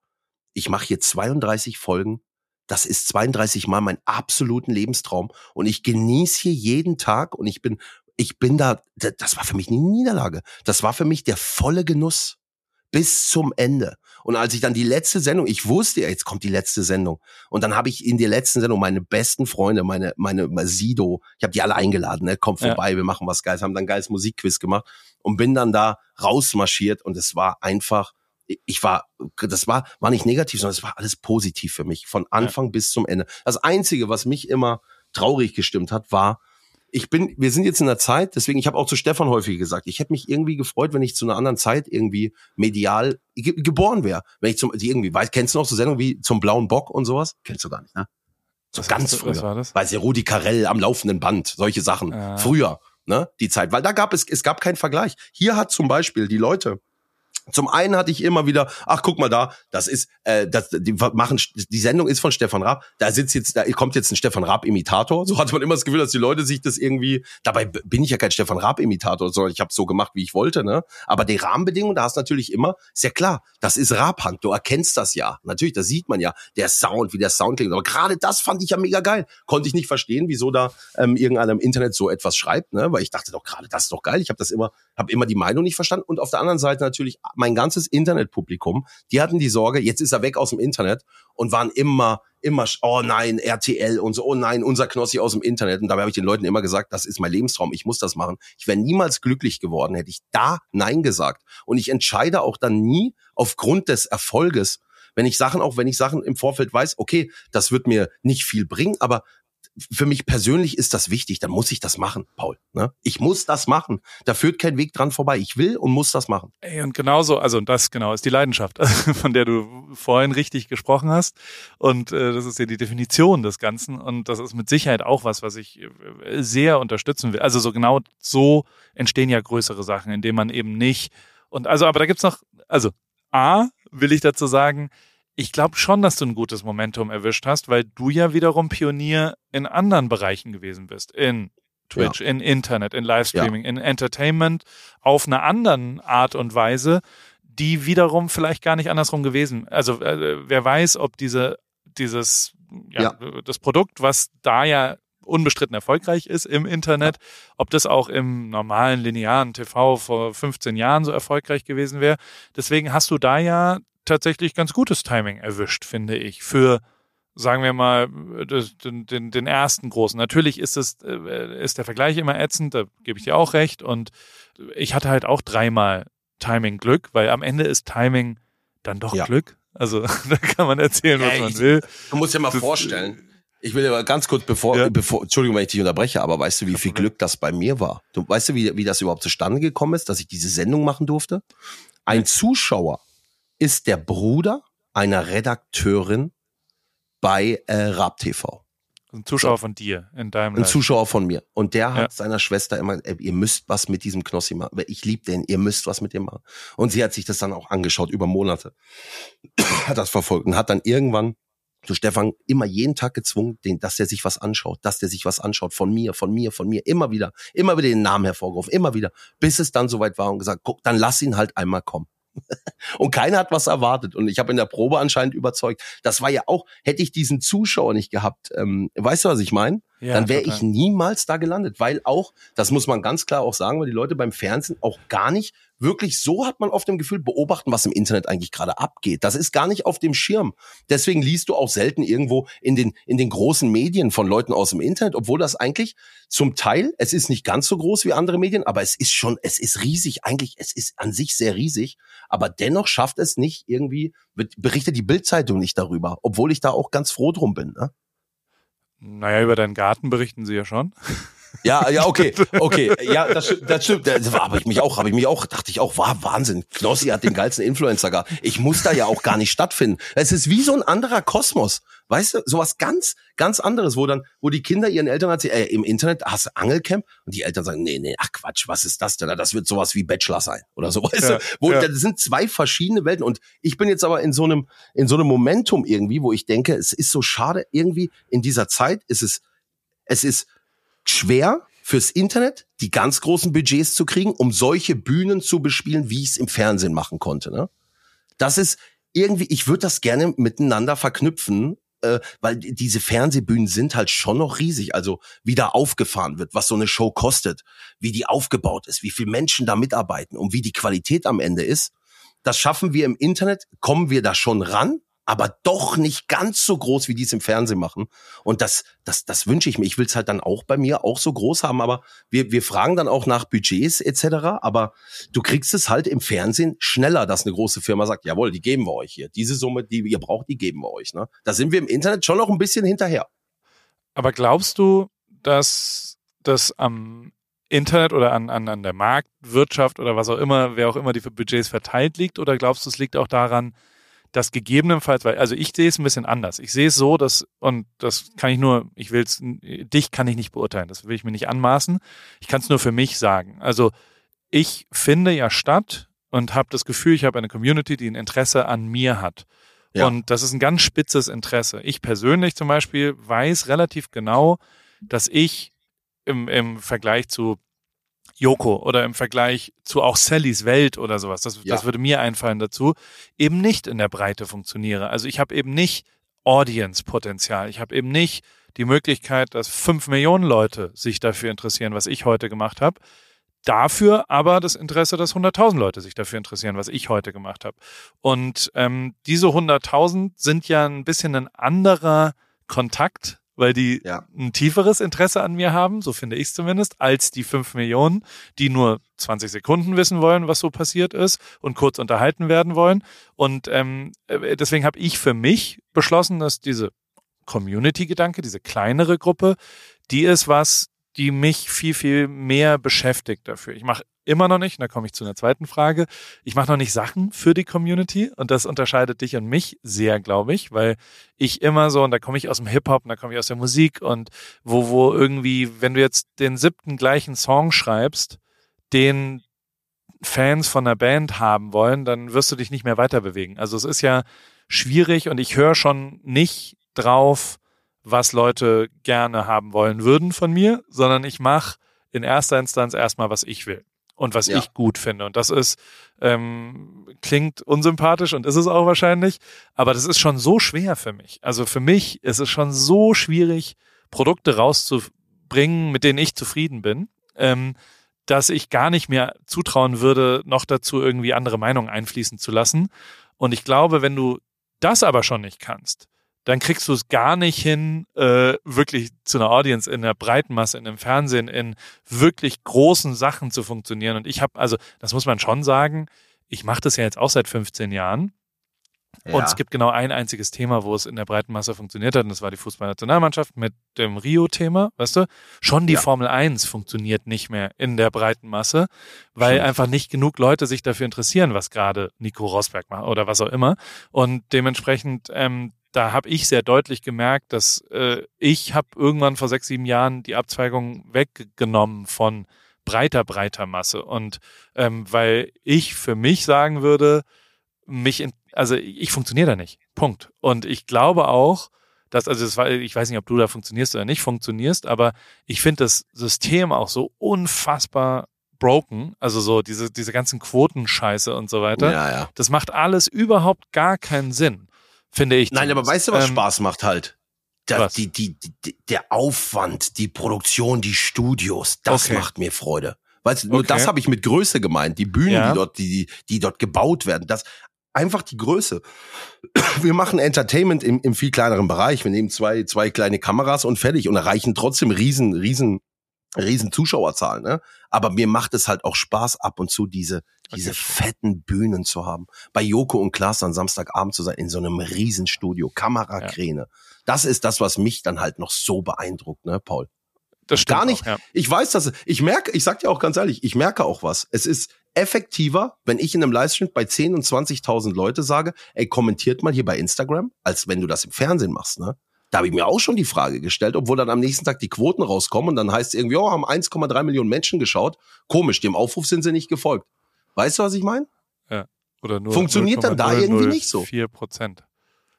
ich mache hier 32 Folgen. Das ist 32 Mal mein absoluten Lebenstraum. Und ich genieße hier jeden Tag und ich bin, ich bin da, das war für mich nie eine Niederlage. Das war für mich der volle Genuss bis zum Ende. Und als ich dann die letzte Sendung, ich wusste ja, jetzt kommt die letzte Sendung. Und dann habe ich in der letzten Sendung meine besten Freunde, meine, meine, meine Sido, ich habe die alle eingeladen, ne, kommt vorbei, ja. wir machen was Geiles, haben dann geiles Musikquiz gemacht und bin dann da rausmarschiert und es war einfach, ich war, das war, war nicht negativ, sondern es war alles positiv für mich, von Anfang ja. bis zum Ende. Das Einzige, was mich immer traurig gestimmt hat, war, ich bin, wir sind jetzt in der Zeit, deswegen, ich habe auch zu Stefan häufig gesagt, ich hätte mich irgendwie gefreut, wenn ich zu einer anderen Zeit irgendwie medial ge geboren wäre. Wenn ich zum, die irgendwie, weißt, kennst du noch so Sendungen wie zum blauen Bock und sowas? Kennst du gar nicht, ne? So was ganz früher. Was war das? Weiß ja, Rudi Carell am laufenden Band, solche Sachen. Ah. Früher, ne? Die Zeit, weil da gab es, es gab keinen Vergleich. Hier hat zum Beispiel die Leute, zum einen hatte ich immer wieder, ach guck mal da, das ist, äh, das, die machen, die Sendung ist von Stefan Raab. Da sitzt jetzt, da kommt jetzt ein Stefan Raab-Imitator. So hatte man immer das Gefühl, dass die Leute sich das irgendwie. Dabei bin ich ja kein Stefan Raab-Imitator, sondern ich habe so gemacht, wie ich wollte. Ne? Aber die Rahmenbedingungen, da hast du natürlich immer, ist ja klar, das ist Raab-Hand. Du erkennst das ja. Natürlich, das sieht man ja. Der Sound, wie der Sound klingt. Aber gerade das fand ich ja mega geil. Konnte ich nicht verstehen, wieso da ähm, irgendeiner im Internet so etwas schreibt, ne? Weil ich dachte doch gerade, das ist doch geil. Ich habe das immer, habe immer die Meinung nicht verstanden. Und auf der anderen Seite natürlich mein ganzes Internetpublikum, die hatten die Sorge, jetzt ist er weg aus dem Internet und waren immer, immer, oh nein, RTL und so, oh nein, unser Knossi aus dem Internet. Und dabei habe ich den Leuten immer gesagt, das ist mein Lebenstraum, ich muss das machen. Ich wäre niemals glücklich geworden, hätte ich da Nein gesagt. Und ich entscheide auch dann nie aufgrund des Erfolges, wenn ich Sachen, auch wenn ich Sachen im Vorfeld weiß, okay, das wird mir nicht viel bringen, aber für mich persönlich ist das wichtig, dann muss ich das machen, Paul. Ne? Ich muss das machen. Da führt kein Weg dran vorbei. Ich will und muss das machen. Ey, und genauso, also das genau ist die Leidenschaft, von der du vorhin richtig gesprochen hast. Und äh, das ist ja die Definition des Ganzen. Und das ist mit Sicherheit auch was, was ich äh, sehr unterstützen will. Also so genau so entstehen ja größere Sachen, indem man eben nicht. Und also, aber da gibt's noch, also A, will ich dazu sagen, ich glaube schon, dass du ein gutes Momentum erwischt hast, weil du ja wiederum Pionier in anderen Bereichen gewesen bist. In Twitch, ja. in Internet, in Livestreaming, ja. in Entertainment, auf einer anderen Art und Weise, die wiederum vielleicht gar nicht andersrum gewesen. Also äh, wer weiß, ob diese dieses ja, ja, das Produkt, was da ja unbestritten erfolgreich ist im Internet, ob das auch im normalen linearen TV vor 15 Jahren so erfolgreich gewesen wäre. Deswegen hast du da ja tatsächlich ganz gutes Timing erwischt, finde ich, für sagen wir mal, den, den, den ersten großen. Natürlich ist es, äh, ist der Vergleich immer ätzend, da gebe ich dir auch recht. Und ich hatte halt auch dreimal Timing-Glück, weil am Ende ist Timing dann doch ja. Glück. Also da kann man erzählen, was ja, man will. Du musst dir mal das, vorstellen. Ich will aber ganz kurz, bevor, ja. bevor, Entschuldigung, wenn ich dich unterbreche, aber weißt du, wie viel Glück das bei mir war? Du weißt du, wie, wie das überhaupt zustande gekommen ist, dass ich diese Sendung machen durfte? Ein Zuschauer ist der Bruder einer Redakteurin bei äh, Rab TV. Ein Zuschauer so. von dir in deinem Ein Live. Zuschauer von mir. Und der hat ja. seiner Schwester immer, gesagt, ihr müsst was mit diesem Knossi machen. Ich liebe den, ihr müsst was mit dem machen. Und sie hat sich das dann auch angeschaut über Monate. hat das verfolgt und hat dann irgendwann zu Stefan immer jeden Tag gezwungen, den, dass der sich was anschaut, dass der sich was anschaut von mir, von mir, von mir, immer wieder, immer wieder den Namen hervorgerufen, immer wieder, bis es dann soweit war und gesagt, guck, dann lass ihn halt einmal kommen. Und keiner hat was erwartet. Und ich habe in der Probe anscheinend überzeugt. Das war ja auch, hätte ich diesen Zuschauer nicht gehabt, ähm, weißt du, was ich meine? Ja, dann wäre ich niemals da gelandet, weil auch, das muss man ganz klar auch sagen, weil die Leute beim Fernsehen auch gar nicht wirklich so hat man oft im Gefühl beobachten, was im Internet eigentlich gerade abgeht. Das ist gar nicht auf dem Schirm. Deswegen liest du auch selten irgendwo in den in den großen Medien von Leuten aus dem Internet, obwohl das eigentlich zum Teil, es ist nicht ganz so groß wie andere Medien, aber es ist schon, es ist riesig. Eigentlich, es ist an sich sehr riesig, aber dennoch schafft es nicht irgendwie, berichtet die Bildzeitung nicht darüber, obwohl ich da auch ganz froh drum bin. Ne? Naja, über deinen Garten berichten sie ja schon. Ja, ja, okay, okay, ja, das, das stimmt. Das habe ich mich auch, habe ich mich auch, dachte ich auch, war Wahnsinn. Knossi hat den geilsten Influencer gar. Ich muss da ja auch gar nicht stattfinden. Es ist wie so ein anderer Kosmos, weißt du, sowas ganz, ganz anderes, wo dann, wo die Kinder ihren Eltern erzählen, äh, im Internet hast du Angelcamp und die Eltern sagen, nee, nee, ach Quatsch, was ist das denn? Das wird sowas wie Bachelor sein oder so, weißt ja, du? Wo ja. das sind zwei verschiedene Welten und ich bin jetzt aber in so einem, in so einem Momentum irgendwie, wo ich denke, es ist so schade irgendwie in dieser Zeit ist es, es ist schwer fürs Internet die ganz großen Budgets zu kriegen, um solche Bühnen zu bespielen, wie ich es im Fernsehen machen konnte. Ne? Das ist irgendwie, ich würde das gerne miteinander verknüpfen, äh, weil diese Fernsehbühnen sind halt schon noch riesig. Also wie da aufgefahren wird, was so eine Show kostet, wie die aufgebaut ist, wie viele Menschen da mitarbeiten und wie die Qualität am Ende ist. Das schaffen wir im Internet, kommen wir da schon ran, aber doch nicht ganz so groß, wie die es im Fernsehen machen. Und das, das, das wünsche ich mir. Ich will es halt dann auch bei mir auch so groß haben, aber wir, wir fragen dann auch nach Budgets etc. Aber du kriegst es halt im Fernsehen schneller, dass eine große Firma sagt, jawohl, die geben wir euch hier. Diese Summe, die ihr braucht, die geben wir euch. Ne? Da sind wir im Internet schon noch ein bisschen hinterher. Aber glaubst du, dass das am Internet oder an, an, an der Marktwirtschaft oder was auch immer, wer auch immer die Budgets verteilt liegt? Oder glaubst du, es liegt auch daran, dass gegebenenfalls, weil, also ich sehe es ein bisschen anders. Ich sehe es so, dass, und das kann ich nur, ich will es, dich kann ich nicht beurteilen, das will ich mir nicht anmaßen. Ich kann es nur für mich sagen. Also ich finde ja statt und habe das Gefühl, ich habe eine Community, die ein Interesse an mir hat. Ja. Und das ist ein ganz spitzes Interesse. Ich persönlich zum Beispiel weiß relativ genau, dass ich im, im Vergleich zu Joko oder im Vergleich zu auch Sallys Welt oder sowas, das, ja. das würde mir einfallen dazu, eben nicht in der Breite funktioniere. Also ich habe eben nicht Audience-Potenzial. Ich habe eben nicht die Möglichkeit, dass fünf Millionen Leute sich dafür interessieren, was ich heute gemacht habe. Dafür aber das Interesse, dass 100.000 Leute sich dafür interessieren, was ich heute gemacht habe. Und ähm, diese 100.000 sind ja ein bisschen ein anderer Kontakt weil die ja. ein tieferes Interesse an mir haben, so finde ich es zumindest, als die fünf Millionen, die nur 20 Sekunden wissen wollen, was so passiert ist und kurz unterhalten werden wollen. Und ähm, äh, deswegen habe ich für mich beschlossen, dass diese Community-Gedanke, diese kleinere Gruppe, die ist was, die mich viel, viel mehr beschäftigt dafür. Ich mache immer noch nicht, und da komme ich zu einer zweiten Frage, ich mache noch nicht Sachen für die Community und das unterscheidet dich und mich sehr, glaube ich, weil ich immer so, und da komme ich aus dem Hip-Hop und da komme ich aus der Musik und wo, wo irgendwie, wenn du jetzt den siebten gleichen Song schreibst, den Fans von der Band haben wollen, dann wirst du dich nicht mehr weiter bewegen. Also es ist ja schwierig und ich höre schon nicht drauf, was Leute gerne haben wollen würden von mir, sondern ich mache in erster Instanz erstmal, was ich will und was ja. ich gut finde. Und das ist, ähm, klingt unsympathisch und ist es auch wahrscheinlich, aber das ist schon so schwer für mich. Also für mich ist es schon so schwierig, Produkte rauszubringen, mit denen ich zufrieden bin, ähm, dass ich gar nicht mehr zutrauen würde, noch dazu irgendwie andere Meinungen einfließen zu lassen. Und ich glaube, wenn du das aber schon nicht kannst, dann kriegst du es gar nicht hin, äh, wirklich zu einer Audience in der breiten Masse, in dem Fernsehen, in wirklich großen Sachen zu funktionieren. Und ich habe, also das muss man schon sagen, ich mache das ja jetzt auch seit 15 Jahren. Ja. Und es gibt genau ein einziges Thema, wo es in der breiten Masse funktioniert hat, und das war die Fußballnationalmannschaft mit dem Rio-Thema, weißt du? Schon die ja. Formel 1 funktioniert nicht mehr in der breiten Masse, weil Stimmt. einfach nicht genug Leute sich dafür interessieren, was gerade Nico Rosberg macht oder was auch immer. Und dementsprechend ähm, da habe ich sehr deutlich gemerkt, dass äh, ich habe irgendwann vor sechs, sieben Jahren die Abzweigung weggenommen von breiter, breiter Masse. Und ähm, weil ich für mich sagen würde, mich, in, also ich funktioniere da nicht. Punkt. Und ich glaube auch, dass, also das war, ich weiß nicht, ob du da funktionierst oder nicht funktionierst, aber ich finde das System auch so unfassbar broken. Also so diese, diese ganzen Quotenscheiße und so weiter. Ja, ja. Das macht alles überhaupt gar keinen Sinn, finde ich. Nein, aber weißt du, was Ähm, Spaß macht halt? Was? die, die, die, der Aufwand, die Produktion, die Studios, das Okay. macht mir Freude. Weißt du, nur Okay. das habe ich mit Größe gemeint. Die Bühnen, Ja. die dort, die, die, die dort gebaut werden, das einfach die Größe. Wir machen Entertainment im, im viel kleineren Bereich. Wir nehmen zwei, zwei kleine Kameras und fertig und erreichen trotzdem riesen, riesen, riesen Zuschauerzahlen. Ne? Aber mir macht es halt auch Spaß, ab und zu diese, diese Okay. fetten Bühnen zu haben. Bei Joko und Klaas dann Samstagabend zu sein, in so einem Riesenstudio, Kamerakräne. Das ist das, was mich dann halt noch so beeindruckt, ne, Paul? das stimmt gar nicht. Auch, ja. Ich weiß, dass ich merke, ich sag dir auch ganz ehrlich, ich merke auch was. Es ist effektiver, wenn ich in einem Livestream bei 10 und 20.000 Leute sage, ey, kommentiert mal hier bei Instagram, als wenn du das im Fernsehen machst, ne? Da habe ich mir auch schon die Frage gestellt, obwohl dann am nächsten Tag die Quoten rauskommen und dann heißt es irgendwie, oh, haben 1,3 Millionen Menschen geschaut. Komisch, dem Aufruf sind sie nicht gefolgt. Weißt du, was ich meine? Oder nur Funktioniert dann da irgendwie nicht so? 4 Prozent.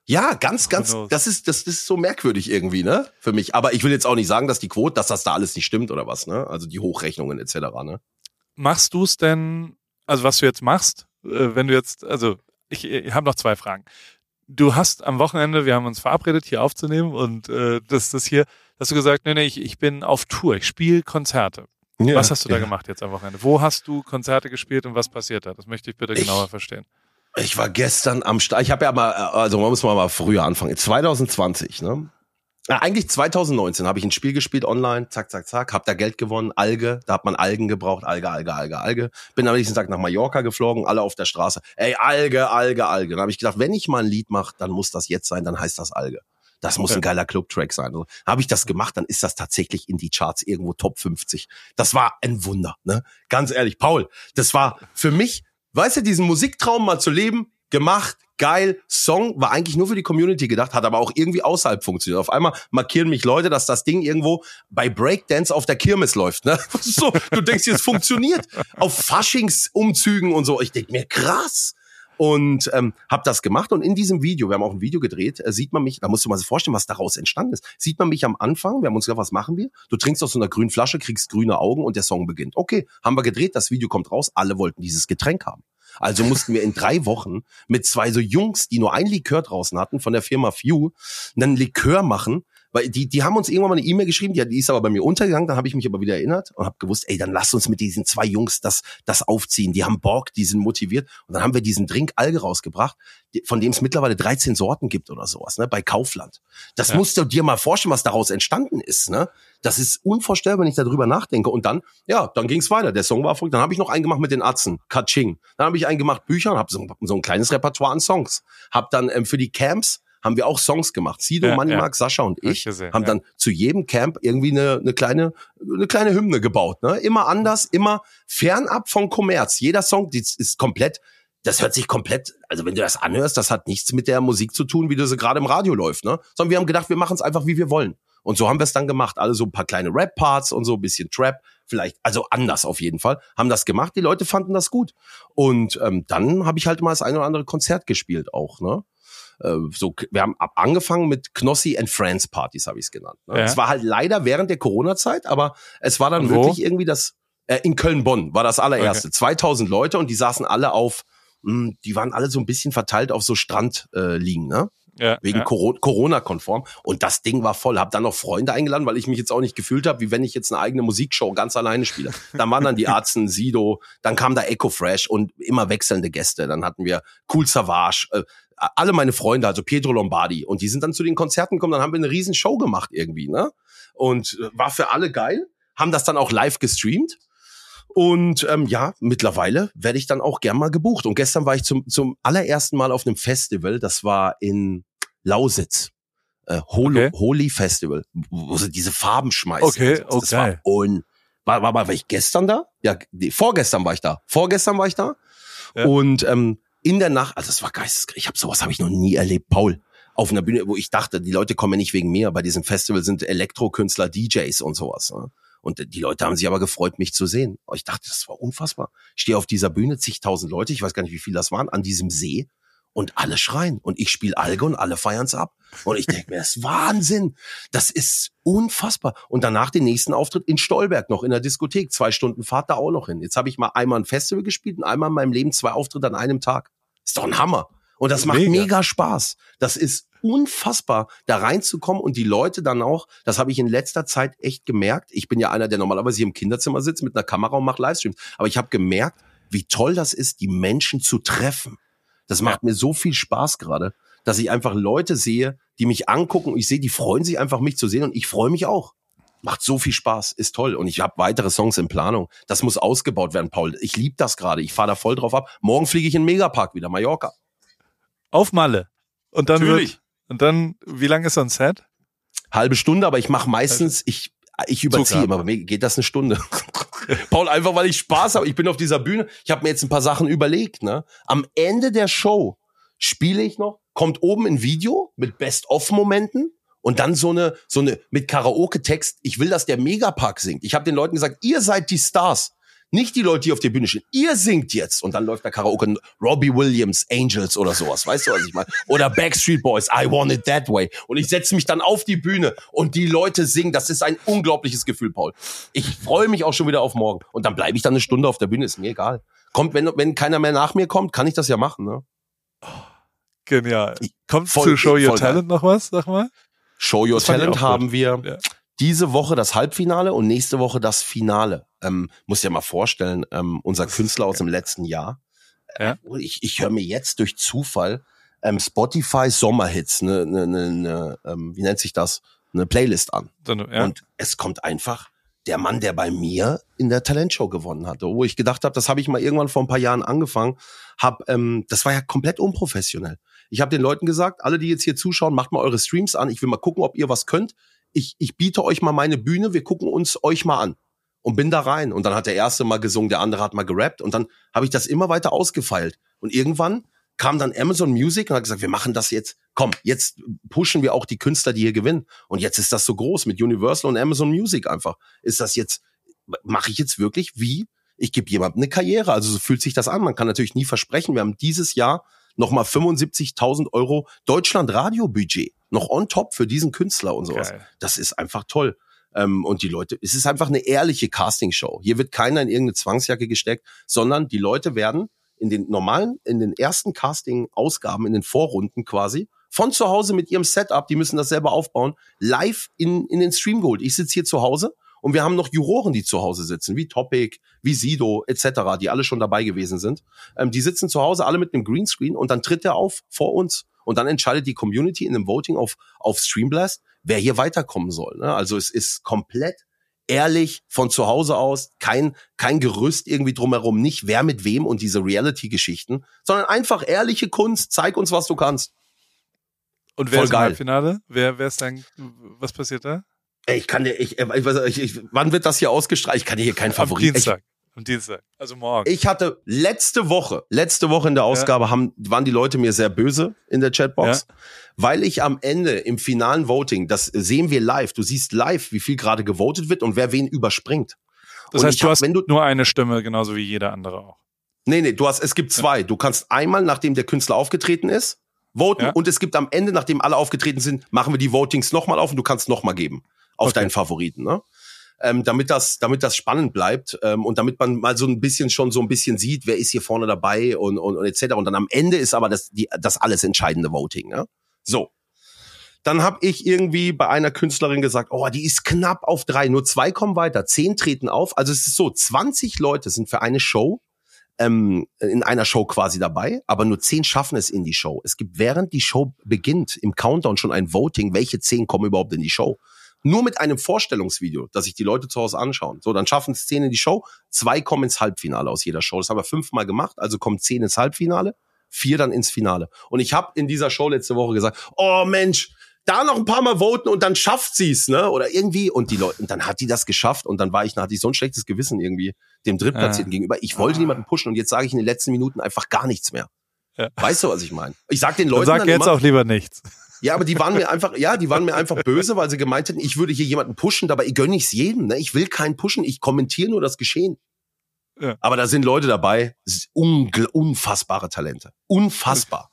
Ja, ganz, ganz, das ist, das ist so merkwürdig irgendwie, ne? Für mich. Aber ich will jetzt auch nicht sagen, dass die Quote, dass das da alles nicht stimmt oder was, ne? Also die Hochrechnungen etc., ne? Machst du es denn, also was du jetzt machst, äh, wenn du jetzt, also ich, ich habe noch zwei Fragen. Du hast am Wochenende, wir haben uns verabredet, hier aufzunehmen und äh, das, das hier, hast du gesagt, nee, nee, ich, ich bin auf Tour, ich spiele Konzerte. Ja, was hast du da ja. gemacht jetzt am Wochenende? Wo hast du Konzerte gespielt und was passiert da? Das möchte ich bitte Ich- genauer verstehen. Ich war gestern am Start. Ich habe ja mal, also man muss mal, mal früher anfangen. 2020, ne? Ja, eigentlich 2019 habe ich ein Spiel gespielt online, zack, zack, zack, hab da Geld gewonnen, Alge, da hat man Algen gebraucht, Alge, Alge, Alge, Alge. Bin am nächsten Tag nach Mallorca geflogen, alle auf der Straße, ey, Alge, Alge, Alge. Dann habe ich gedacht, wenn ich mal ein Lied mache, dann muss das jetzt sein, dann heißt das Alge. Das muss Okay. ein geiler Club-Track sein. Also, habe ich das gemacht, dann ist das tatsächlich in die Charts irgendwo Top 50. Das war ein Wunder, ne? Ganz ehrlich, Paul, das war für mich, weißt du, diesen Musiktraum mal zu leben, gemacht, geil, Song war eigentlich nur für die Community gedacht, hat aber auch irgendwie außerhalb funktioniert. Auf einmal markieren mich Leute, dass das Ding irgendwo bei Breakdance auf der Kirmes läuft. Ne? So, du denkst, es funktioniert. Auf Faschingsumzügen und so. Ich denk mir, krass. Und ähm, habe das gemacht und in diesem Video, wir haben auch ein Video gedreht, äh, sieht man mich, da musst du mal so vorstellen, was daraus entstanden ist. Sieht man mich am Anfang, wir haben uns gedacht, was machen wir? Du trinkst aus so einer grünen Flasche, kriegst grüne Augen und der Song beginnt. Okay, haben wir gedreht, das Video kommt raus, alle wollten dieses Getränk haben. Also mussten wir in drei Wochen mit zwei so Jungs, die nur ein Likör draußen hatten, von der Firma Few, einen Likör machen, weil die, die haben uns irgendwann mal eine E-Mail geschrieben, die, die ist aber bei mir untergegangen, dann habe ich mich aber wieder erinnert und habe gewusst, ey, dann lass uns mit diesen zwei Jungs das, das aufziehen. Die haben Bock, die sind motiviert. Und dann haben wir diesen Drink Alge rausgebracht, von dem es mittlerweile 13 Sorten gibt oder sowas, ne, bei Kaufland. Das Ja. musst du dir mal vorstellen, was daraus entstanden ist, ne? Das ist unvorstellbar, wenn ich darüber nachdenke. Und dann, ja, dann ging's weiter. Der Song war erfolgreich. Dann habe ich noch einen gemacht mit den Atzen, Kaching. Dann habe ich einen gemacht Bücher und habe so, so ein kleines Repertoire an Songs. Hab dann ähm, für die Camps haben wir auch Songs gemacht. Sido, Ja, Money ja. Mark, Sascha und ich gesehen, haben ja. dann zu jedem Camp irgendwie eine, eine kleine eine kleine Hymne gebaut. Ne? Immer anders, immer fernab von Kommerz. Jeder Song die ist komplett, das hört sich komplett, also wenn du das anhörst, das hat nichts mit der Musik zu tun, wie du sie gerade im Radio läuft. Ne? Sondern wir haben gedacht, wir machen es einfach, wie wir wollen. Und so haben wir es dann gemacht. Alle so ein paar kleine Rap-Parts und so ein bisschen Trap. Vielleicht, also anders auf jeden Fall. Haben das gemacht. Die Leute fanden das gut. Und ähm, dann habe ich halt mal das ein oder andere Konzert gespielt auch. Ne? Äh, so, wir haben ab angefangen mit Knossi and Friends Partys, habe ich es genannt. Ne? Ja. Es war halt leider während der Corona-Zeit, aber es war dann wo? wirklich irgendwie das, äh, in Köln-Bonn war das allererste. 2000 Leute und die saßen alle auf, mh, die waren alle so ein bisschen verteilt auf so Strand äh, liegen, ne? Ja, wegen ja. Coro- Corona-konform. Und das Ding war voll. Hab dann noch Freunde eingeladen, weil ich mich jetzt auch nicht gefühlt habe, wie wenn ich jetzt eine eigene Musikshow ganz alleine spiele. Dann waren dann die Arzen, Sido, dann kam da Echo Fresh und immer wechselnde Gäste. Dann hatten wir Cool Savage, äh, alle meine Freunde, also Pietro Lombardi. Und die sind dann zu den Konzerten gekommen, dann haben wir eine riesen Show gemacht irgendwie, ne? Und äh, war für alle geil. Haben das dann auch live gestreamt. Und ähm, ja, mittlerweile werde ich dann auch gern mal gebucht. Und gestern war ich zum, zum allerersten Mal auf einem Festival, das war in Lausitz. Äh, Holo, Okay. Holy Festival, wo sie diese Farben schmeißen. Okay, und so. das geil. War, un war, war, war, war ich gestern da? Ja, nee, vorgestern war ich da. Vorgestern war ich da. Ja. Und ähm, in der Nacht, also es war geisteskrank. Ich habe sowas habe ich noch nie erlebt, Paul. Auf einer Bühne, wo ich dachte, die Leute kommen ja nicht wegen mir. Bei diesem Festival sind Elektrokünstler, DJs und sowas. Ne? Und die Leute haben sich aber gefreut, mich zu sehen. Ich dachte, das war unfassbar. Ich stehe auf dieser Bühne, zigtausend Leute, ich weiß gar nicht, wie viel das waren, an diesem See. Und alle schreien und ich spiele Alge und alle feiern's ab. Und ich denke mir, das ist Wahnsinn. Das ist unfassbar. Und danach den nächsten Auftritt in Stolberg noch in der Diskothek. Zwei Stunden Fahrt da auch noch hin. Jetzt habe ich mal einmal ein Festival gespielt und einmal in meinem Leben zwei Auftritte an einem Tag. Ist doch ein Hammer. Und das macht mega, mega Spaß. Das ist unfassbar, da reinzukommen und die Leute dann auch, das habe ich in letzter Zeit echt gemerkt. Ich bin ja einer, der normalerweise hier im Kinderzimmer sitzt mit einer Kamera und macht Livestreams. Aber ich habe gemerkt, wie toll das ist, die Menschen zu treffen. Das macht ja. mir so viel Spaß gerade, dass ich einfach Leute sehe, die mich angucken und ich sehe, die freuen sich einfach, mich zu sehen und ich freue mich auch. Macht so viel Spaß, ist toll. Und ich habe weitere Songs in Planung. Das muss ausgebaut werden, Paul. Ich liebe das gerade. Ich fahre da voll drauf ab. Morgen fliege ich in den Megapark wieder, Mallorca. Auf Malle. Und dann Natürlich. Wird, und dann, wie lange ist so ein Set? Halbe Stunde, aber ich mache meistens, ich, ich überziehe immer. Bei mir geht das eine Stunde. Paul, einfach weil ich Spaß habe. Ich bin auf dieser Bühne. Ich habe mir jetzt ein paar Sachen überlegt. Ne? Am Ende der Show spiele ich noch, kommt oben ein Video mit Best-of-Momenten und dann so eine, so eine mit Karaoke-Text. Ich will, dass der Megapark singt. Ich habe den Leuten gesagt, ihr seid die Stars. Nicht die Leute, die auf der Bühne stehen. Ihr singt jetzt. Und dann läuft der Karaoke Robbie Williams, Angels oder sowas. Weißt du, was ich meine? Oder Backstreet Boys, I Want It That Way. Und ich setze mich dann auf die Bühne und die Leute singen. Das ist ein unglaubliches Gefühl, Paul. Ich freue mich auch schon wieder auf morgen. Und dann bleibe ich dann eine Stunde auf der Bühne. Ist mir egal. Kommt, wenn, wenn keiner mehr nach mir kommt, kann ich das ja machen, ne? Genial. Kommt zu Show Your Talent geil. noch was, sag mal? Show Your Talent haben wir. Ja diese Woche das Halbfinale und nächste Woche das Finale. Ähm, muss ja mal vorstellen, ähm, unser Künstler aus dem letzten Jahr. Ja. Äh, ich ich höre mir jetzt durch Zufall ähm, Spotify Sommerhits, ne, ne, ne, ne ähm, wie nennt sich das, eine Playlist an. Ja. Und es kommt einfach der Mann, der bei mir in der Talentshow gewonnen hatte, wo ich gedacht habe, das habe ich mal irgendwann vor ein paar Jahren angefangen, hab, ähm, das war ja komplett unprofessionell. Ich habe den Leuten gesagt, alle, die jetzt hier zuschauen, macht mal eure Streams an. Ich will mal gucken, ob ihr was könnt ich, ich biete euch mal meine Bühne, wir gucken uns euch mal an. Und bin da rein. Und dann hat der erste mal gesungen, der andere hat mal gerappt. Und dann habe ich das immer weiter ausgefeilt. Und irgendwann kam dann Amazon Music und hat gesagt, wir machen das jetzt. Komm, jetzt pushen wir auch die Künstler, die hier gewinnen. Und jetzt ist das so groß mit Universal und Amazon Music einfach. Ist das jetzt, mache ich jetzt wirklich wie? Ich gebe jemandem eine Karriere. Also so fühlt sich das an. Man kann natürlich nie versprechen. Wir haben dieses Jahr nochmal 75.000 Euro Deutschland-Radio-Budget. Noch on top für diesen Künstler und sowas. Geil. Das ist einfach toll. Ähm, und die Leute, es ist einfach eine ehrliche Castingshow. Hier wird keiner in irgendeine Zwangsjacke gesteckt, sondern die Leute werden in den normalen, in den ersten Casting-Ausgaben, in den Vorrunden quasi, von zu Hause mit ihrem Setup, die müssen das selber aufbauen, live in, in den Stream geholt. Ich sitze hier zu Hause und wir haben noch Juroren, die zu Hause sitzen, wie Topic, wie Sido etc., die alle schon dabei gewesen sind. Ähm, die sitzen zu Hause alle mit einem Greenscreen und dann tritt er auf vor uns. Und dann entscheidet die Community in einem Voting auf, auf Streamblast, wer hier weiterkommen soll. Ne? Also es ist komplett ehrlich von zu Hause aus, kein, kein Gerüst irgendwie drumherum, nicht wer mit wem und diese Reality-Geschichten, sondern einfach ehrliche Kunst, zeig uns, was du kannst. Und wer Voll ist im Halbfinale? Wer, wer ist dann, was passiert da? Ich kann dir, ich, ich, ich, wann wird das hier ausgestrahlt? Ich kann dir hier keinen Favorit. Am Dienstag. Am Dienstag. Also morgen. Ich hatte letzte Woche, letzte Woche in der Ausgabe ja. haben, waren die Leute mir sehr böse in der Chatbox, ja. weil ich am Ende im finalen Voting, das sehen wir live, du siehst live, wie viel gerade gewotet wird und wer wen überspringt. Das und heißt, du hab, hast wenn du, nur eine Stimme, genauso wie jeder andere auch. Nee, nee, du hast, es gibt zwei. Ja. Du kannst einmal, nachdem der Künstler aufgetreten ist, voten und es gibt am Ende, nachdem alle aufgetreten sind, machen wir die Votings nochmal auf und du kannst nochmal geben auf okay. deinen Favoriten, ne? Ähm, damit das, damit das spannend bleibt ähm, und damit man mal so ein bisschen schon so ein bisschen sieht, wer ist hier vorne dabei und und, und etc. Und dann am Ende ist aber das die das alles entscheidende Voting. Ne? So, dann habe ich irgendwie bei einer Künstlerin gesagt, oh, die ist knapp auf drei, nur zwei kommen weiter, zehn treten auf. Also es ist so, 20 Leute sind für eine Show ähm, in einer Show quasi dabei, aber nur zehn schaffen es in die Show. Es gibt während die Show beginnt im Countdown schon ein Voting, welche zehn kommen überhaupt in die Show nur mit einem Vorstellungsvideo, dass sich die Leute zu Hause anschauen. So, dann schaffen es zehn in die Show, zwei kommen ins Halbfinale aus jeder Show. Das haben wir fünfmal gemacht, also kommen zehn ins Halbfinale, vier dann ins Finale. Und ich habe in dieser Show letzte Woche gesagt, oh Mensch, da noch ein paar Mal voten und dann schafft sie's, ne? Oder irgendwie. Und die Leute, und dann hat die das geschafft und dann war ich, dann hatte ich so ein schlechtes Gewissen irgendwie dem Drittplatzierten ja. gegenüber. Ich wollte ah. niemanden pushen und jetzt sage ich in den letzten Minuten einfach gar nichts mehr. Ja. Weißt du, was ich meine? Ich sag den Leuten. Dann sag dann jetzt immer, auch lieber nichts. Ja, aber die waren mir einfach, ja, die waren mir einfach böse, weil sie gemeint hätten, ich würde hier jemanden pushen, dabei gönne ich es jedem. Ne? Ich will keinen pushen, ich kommentiere nur das Geschehen. Ja. Aber da sind Leute dabei, unfassbare Talente. Unfassbar.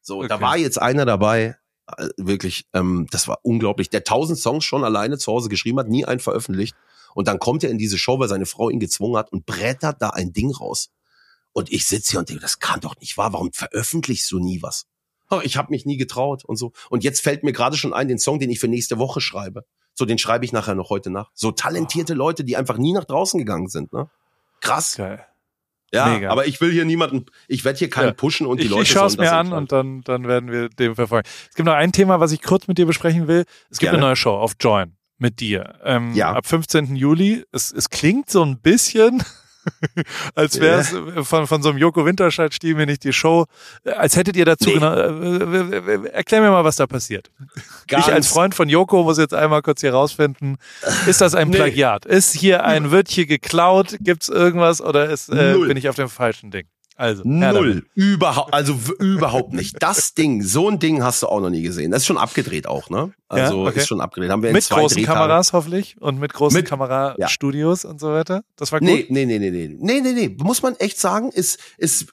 So, okay. da war jetzt einer dabei, äh, wirklich, ähm, das war unglaublich, der tausend Songs schon alleine zu Hause geschrieben hat, nie einen veröffentlicht. Und dann kommt er in diese Show, weil seine Frau ihn gezwungen hat und brettert da ein Ding raus. Und ich sitze hier und denke, das kann doch nicht wahr. Warum veröffentlichst du nie was? Oh, ich habe mich nie getraut und so. Und jetzt fällt mir gerade schon ein, den Song, den ich für nächste Woche schreibe. So, den schreibe ich nachher noch heute nach. So talentierte oh. Leute, die einfach nie nach draußen gegangen sind. Ne? Krass. Geil. Ja, Mega. aber ich will hier niemanden, ich werde hier keinen ja. pushen und die ich, Leute. Ich schaue es mir an und dann, dann werden wir dem verfolgen. Es gibt noch ein Thema, was ich kurz mit dir besprechen will. Es gibt Gerne. eine neue Show auf Join mit dir. Ähm, ja. Ab 15. Juli. Es, es klingt so ein bisschen als wäre es ja. von, von so einem Joko Winterscheid-Stil, wenn ich die Show, als hättet ihr dazu nee. genau, äh, erklär mir mal, was da passiert. Ganz ich als Freund von Joko muss jetzt einmal kurz hier rausfinden, ist das ein Plagiat? Ist hier ein, wird hier geklaut? Gibt's irgendwas oder ist, äh, bin ich auf dem falschen Ding? Also null, überhaupt, also überhaupt nicht. Das Ding, so ein Ding hast du auch noch nie gesehen. Das ist schon abgedreht auch, ne? Also ja, okay. ist schon abgedreht. Haben wir mit großen Kameras hoffentlich und mit großen mit, Kamerastudios ja. und so weiter. Das war gut. Nee, nee, nee, nee, nee, nee, nee, nee. Muss man echt sagen, ist ist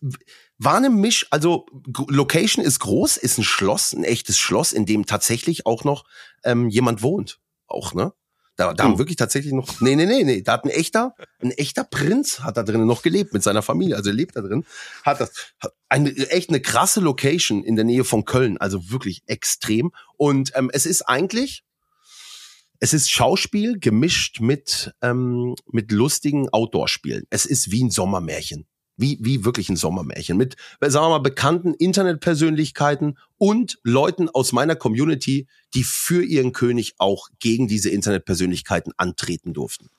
war eine Misch. Also Location ist groß, ist ein Schloss, ein echtes Schloss, in dem tatsächlich auch noch ähm, jemand wohnt, auch ne? Da, da haben wirklich tatsächlich noch, nee, nee, nee, nee, da hat ein echter, ein echter Prinz hat da drinnen noch gelebt mit seiner Familie, also er lebt da drin, hat das, hat eine, echt eine krasse Location in der Nähe von Köln, also wirklich extrem. Und ähm, es ist eigentlich, es ist Schauspiel gemischt mit, ähm, mit lustigen Outdoor-Spielen. Es ist wie ein Sommermärchen wie, wie wirklich ein Sommermärchen mit, sagen wir mal, bekannten Internetpersönlichkeiten und Leuten aus meiner Community, die für ihren König auch gegen diese Internetpersönlichkeiten antreten durften.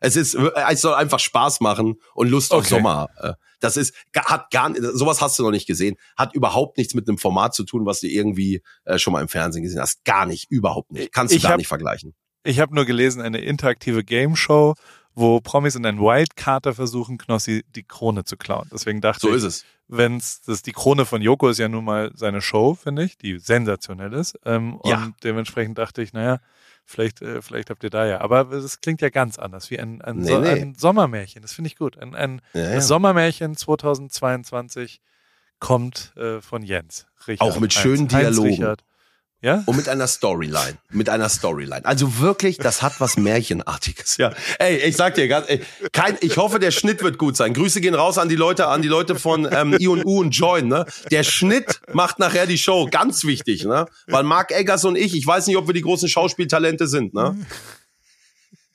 Es ist, es soll einfach Spaß machen und Lust okay. auf Sommer. Äh, das ist, hat gar, sowas hast du noch nicht gesehen. Hat überhaupt nichts mit einem Format zu tun, was du irgendwie äh, schon mal im Fernsehen gesehen hast. Gar nicht, überhaupt nicht. Kannst du ich gar hab, nicht vergleichen. Ich habe nur gelesen, eine interaktive Game Show wo Promis in einen Wildcarter versuchen, Knossi die Krone zu klauen. Deswegen dachte so ich, ist es. wenn's das die Krone von Joko ist ja nun mal seine Show, finde ich, die sensationell ist. Ähm, ja. Und dementsprechend dachte ich, naja, vielleicht, äh, vielleicht habt ihr da ja. Aber es klingt ja ganz anders, wie ein, ein, nee, so, nee. ein Sommermärchen. Das finde ich gut. Ein, ein ja, ja. Sommermärchen 2022 kommt äh, von Jens. Richard, Auch mit schönen Heinz, Dialogen. Heinz Richard. Ja? Und mit einer Storyline. Mit einer Storyline. Also wirklich, das hat was Märchenartiges. Ja. Ey, ich sag dir ganz, ey, kein, ich hoffe, der Schnitt wird gut sein. Grüße gehen raus an die Leute, an die Leute von ähm, I und U und Join, ne? Der Schnitt macht nachher die Show. Ganz wichtig, ne? Weil Mark Eggers und ich, ich weiß nicht, ob wir die großen Schauspieltalente sind, ne?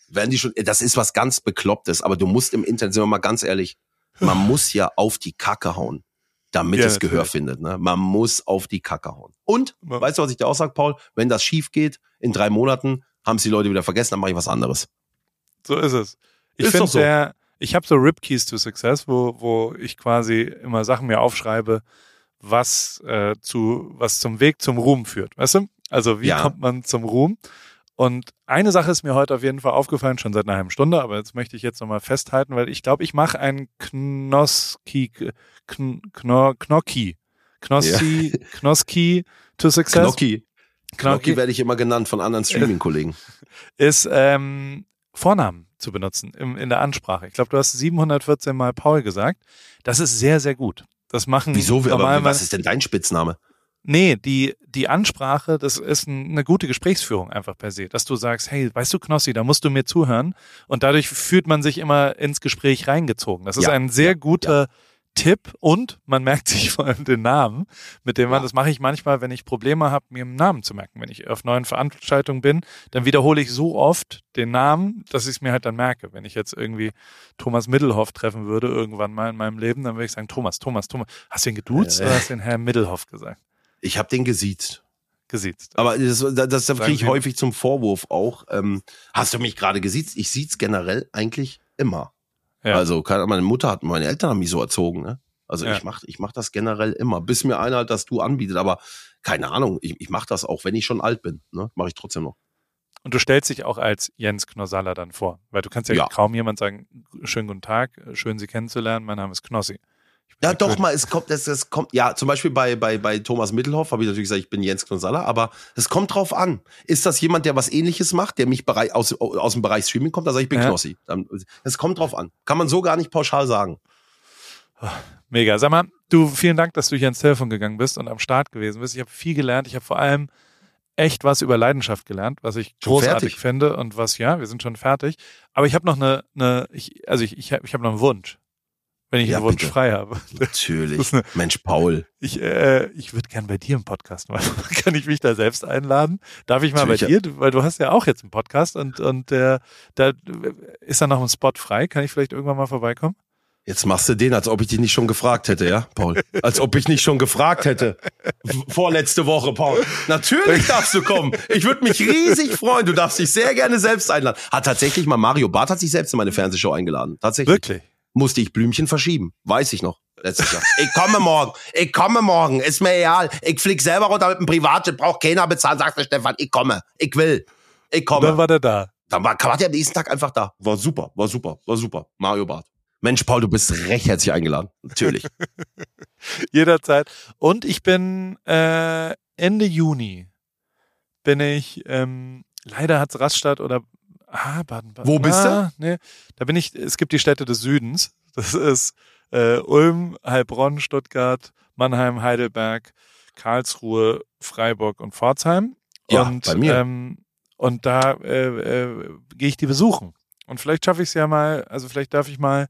Werden die schon, das ist was ganz Beklopptes, aber du musst im Internet, sind wir mal ganz ehrlich, man muss ja auf die Kacke hauen damit ja, es Gehör natürlich. findet. Ne? Man muss auf die Kacke hauen. Und, ja. weißt du, was ich dir auch sage, Paul? Wenn das schief geht, in drei Monaten haben es die Leute wieder vergessen, dann mache ich was anderes. So ist es. Ich finde so. der, ich habe so Rip Keys to Success, wo, wo ich quasi immer Sachen mir aufschreibe, was äh, zu, was zum Weg zum Ruhm führt. Weißt du? Also wie ja. kommt man zum Ruhm? Und eine Sache ist mir heute auf jeden Fall aufgefallen, schon seit einer halben Stunde, aber jetzt möchte ich jetzt nochmal festhalten, weil ich glaube, ich mache einen Knoski, Kn Kno Knocki. Knossi, ja. Knoski to Success. Knocki. Knocki werde ich immer genannt von anderen Streaming-Kollegen. Ist ähm, Vornamen zu benutzen im, in der Ansprache. Ich glaube, du hast 714 Mal Paul gesagt. Das ist sehr, sehr gut. Das machen Wieso? Aber was ist denn dein Spitzname? Nee, die, die Ansprache, das ist eine gute Gesprächsführung einfach per se, dass du sagst, hey, weißt du, Knossi, da musst du mir zuhören. Und dadurch fühlt man sich immer ins Gespräch reingezogen. Das ist ja, ein sehr guter ja. Tipp und man merkt sich vor allem den Namen, mit dem man, ja. das mache ich manchmal, wenn ich Probleme habe, mir einen Namen zu merken. Wenn ich auf neuen Veranstaltungen bin, dann wiederhole ich so oft den Namen, dass ich es mir halt dann merke. Wenn ich jetzt irgendwie Thomas Middelhoff treffen würde, irgendwann mal in meinem Leben, dann würde ich sagen, Thomas, Thomas, Thomas. Hast du ihn geduzt äh, oder hast du den Herr Middelhoff gesagt? Ich habe den gesiezt. Gesiezt. Aber das, das, das kriege ich häufig zum Vorwurf auch. Ähm, hast du mich gerade gesiezt? Ich sieht's generell eigentlich immer. Ja. Also meine Mutter hat, meine Eltern haben mich so erzogen. Ne? Also ja. ich mach, ich mach das generell immer, bis mir einer halt das Du anbietet. Aber keine Ahnung, ich, ich mache das auch, wenn ich schon alt bin. Ne? Mache ich trotzdem noch. Und du stellst dich auch als Jens Knossalla dann vor, weil du kannst ja, ja. kaum jemand sagen, schönen guten Tag, schön Sie kennenzulernen, mein Name ist Knossi. Ja, doch mal, es kommt, es, es kommt, ja, zum Beispiel bei, bei, bei Thomas Mittelhoff habe ich natürlich gesagt, ich bin Jens Knonsalla, aber es kommt drauf an. Ist das jemand, der was ähnliches macht, der mich Bereich, aus, aus dem Bereich Streaming kommt, dann sage ich, ich bin ja. Knossi. Es kommt drauf an. Kann man so gar nicht pauschal sagen. Mega. Sag mal, du, vielen Dank, dass du hier ins Telefon gegangen bist und am Start gewesen bist. Ich habe viel gelernt. Ich habe vor allem echt was über Leidenschaft gelernt, was ich Schon großartig fertig? finde und was, ja, wir sind schon fertig. Aber ich habe noch eine, eine ich, also ich, ich habe ich hab noch einen Wunsch. Wenn ich Ja, einen Wunsch bitte. frei habe. Natürlich. eine- Mensch, Paul. Ich, äh, ich würde gern bei dir im Podcast machen. Kann ich mich da selbst einladen? Darf ich mal bei Natürlich. dir? Weil du hast ja auch jetzt einen Podcast und, und der, da ist da noch ein Spot frei. Kann ich vielleicht irgendwann mal vorbeikommen? Jetzt machst du den, als ob ich dich nicht schon gefragt hätte, ja, Paul? Als ob ich nicht schon gefragt hätte. Vorletzte Woche, Paul. Natürlich darfst du kommen. Ich würde mich riesig freuen. Du darfst dich sehr gerne selbst einladen. Hat tatsächlich mal Mario Barth hat sich selbst in meine Fernsehshow eingeladen. Tatsächlich. Wirklich? Musste ich Blümchen verschieben. Weiß ich noch. Letztes Jahr. Ich komme morgen. Ich komme morgen. Ist mir egal. Ich flieg selber runter mit dem Privatjet. Braucht keiner bezahlen. Sagt der Stefan. Ich komme. Ich will. Ich Und komme. dann war der da. Dann war, war der am nächsten Tag einfach da. War super, war super, war super. Mario Barth. Mensch, Paul, du bist recht herzlich eingeladen. Natürlich. Jederzeit. Und ich bin äh, Ende Juni bin ich, ähm, leider hat's Rastatt oder ah, Baden, Baden. Wo bist ah, Nee, da bin ich, es gibt die Städte des Südens. Das ist äh, Ulm, Heilbronn, Stuttgart, Mannheim, Heidelberg, Karlsruhe, Freiburg und Pforzheim. Ja, und, bei mir. Ähm, und da äh, äh, gehe ich die besuchen. Und vielleicht schaffe ich es ja mal, also vielleicht darf ich mal,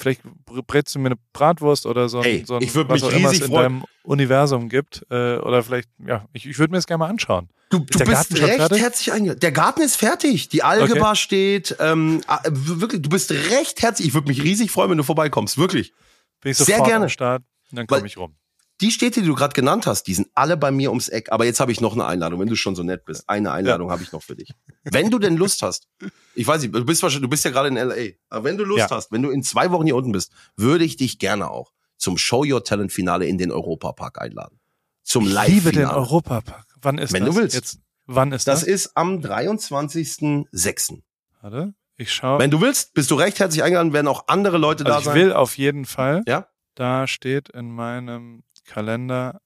vielleicht br- brätst du mir eine Bratwurst oder so, ein- Ey, so ein, ich was mich auch immer es in freuen. deinem Universum gibt. Äh, oder vielleicht, ja, ich, ich würde mir das gerne mal anschauen. Du, du bist Garten recht fertig? herzlich eingeladen. Der Garten ist fertig. Die Algebra steht. Ähm, ah, wirklich, du bist recht herzlich. Ich würde mich riesig freuen, wenn du vorbeikommst. Wirklich. Bin ich Sehr gerne. am Start und dann komme ich rum. Die Städte, die du gerade genannt hast, die sind alle bei mir ums Eck. Aber jetzt habe ich noch eine Einladung, wenn du schon so nett bist. Eine Einladung habe ich noch für dich. Wenn du denn Lust hast, ich weiß nicht, du bist wahrscheinlich, du bist ja gerade in LA, aber wenn du Lust Ja. hast, wenn du in zwei Wochen hier unten bist, würde ich dich gerne auch zum Show Your Talent Finale in den Europapark einladen. Zum Ich Live liebe den Finale. Europapark. Wann ist Wenn das? du willst. Jetzt, wann ist Das das? ist am 23.06. Warte, ich schaue. Wenn du willst, bist du recht herzlich eingeladen, werden auch andere Leute da Also ich sein. will auf jeden Fall. Ja? Da steht in meinem Kalender.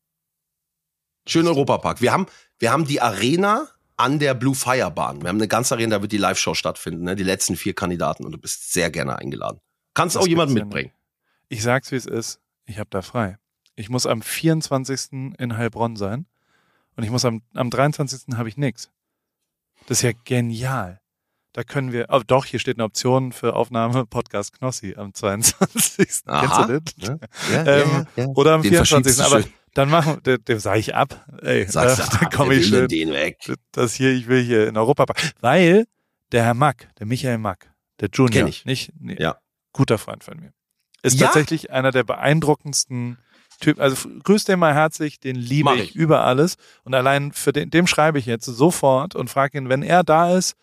Schön Europapark. Wir haben, wir haben die Arena an der Blue Fire Bahn. Wir haben eine ganze Arena, da wird die Live-Show stattfinden, ne? Die letzten vier Kandidaten und du bist sehr gerne eingeladen. Kannst Das auch jemanden gibt's ja mitbringen. Ich sag's wie es ist. Ich habe da frei. Ich muss am 24. in Heilbronn sein und ich muss am, am 23. habe ich nix. Das ist ja genial. Da können wir, oh, doch, hier steht eine Option für Aufnahme Podcast Knossi am 22. Aha. Kennst du das? Ne? Ja, Ähm, Oder am Den 24. verschiebst du Aber schön. dann machen, dem, dem sage ich ab. Ey, Sagst da, du, da ah, komme ich schön. den weg. Das hier, ich will hier in Europa. Weil der Herr Mack, der Michael Mack, der Junior, Kenn ich. nicht, nee, Ja. guter Freund von mir, ist Ja? tatsächlich einer der beeindruckendsten Typen. Also grüß den mal herzlich, den liebe ich. ich. über alles. Und allein für den, dem schreibe ich jetzt sofort und frage ihn, wenn er da ist,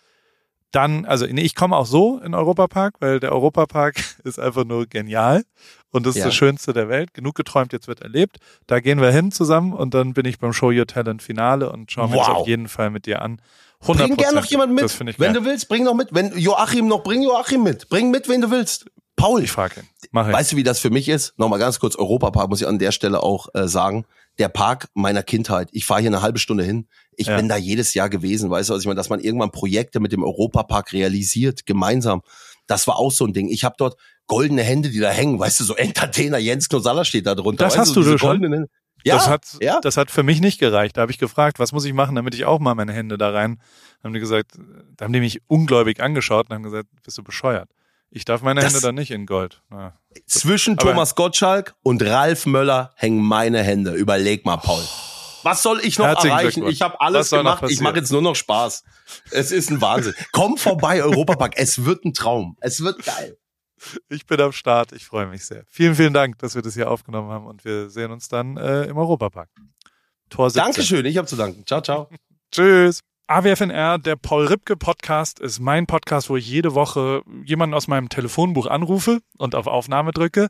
dann, also nee, ich komme auch so in Europapark, weil der Europapark ist einfach nur genial und das ist Ja. das Schönste der Welt. Genug geträumt, jetzt wird erlebt. Da gehen wir hin zusammen und dann bin ich beim Show Your Talent Finale und schaue mir das Wow. auf jeden Fall mit dir an. 100 Bring gern noch jemanden mit. Wenn geil. du willst, bring noch mit. Wenn Joachim noch, bring Joachim mit. Bring mit, wen du willst. Paul, Ich frage ihn. Mach ich. Weißt du, wie das für mich ist? Nochmal ganz kurz, Europapark muss ich an der Stelle auch äh, sagen. Der Park meiner Kindheit. Ich fahre hier eine halbe Stunde hin. Ich Ja. bin da jedes Jahr gewesen, weißt du, also ich meine, dass man irgendwann Projekte mit dem Europapark realisiert, gemeinsam. Das war auch so ein Ding. Ich habe dort goldene Hände, die da hängen, weißt du, so Entertainer Jens Knosaller steht da drunter. Das weißt hast du diese schon? Hände. Ja, das hat, ja. das hat für mich nicht gereicht. Da habe ich gefragt, was muss ich machen, damit ich auch mal meine Hände da rein. Dann haben die gesagt, da haben die mich ungläubig angeschaut und haben gesagt, bist du bescheuert? Ich darf meine Das- Hände da nicht in Gold. Ja. Zwischen Aber- Thomas Gottschalk und Ralf Möller hängen meine Hände. Überleg mal, Paul. Was soll ich noch erreichen? Ich habe alles gemacht. Ich mache jetzt nur noch Spaß. Es ist ein Wahnsinn. Komm vorbei, Europapark. Es wird ein Traum. Es wird geil. Ich bin am Start. Ich freue mich sehr. Vielen, vielen Dank, dass wir das hier aufgenommen haben und wir sehen uns dann äh, im Europapark. Tor 17. Dankeschön. Ich habe zu danken. Ciao, ciao. Tschüss. AWFNR, der Paul Ripke Podcast, ist mein Podcast, wo ich jede Woche jemanden aus meinem Telefonbuch anrufe und auf Aufnahme drücke.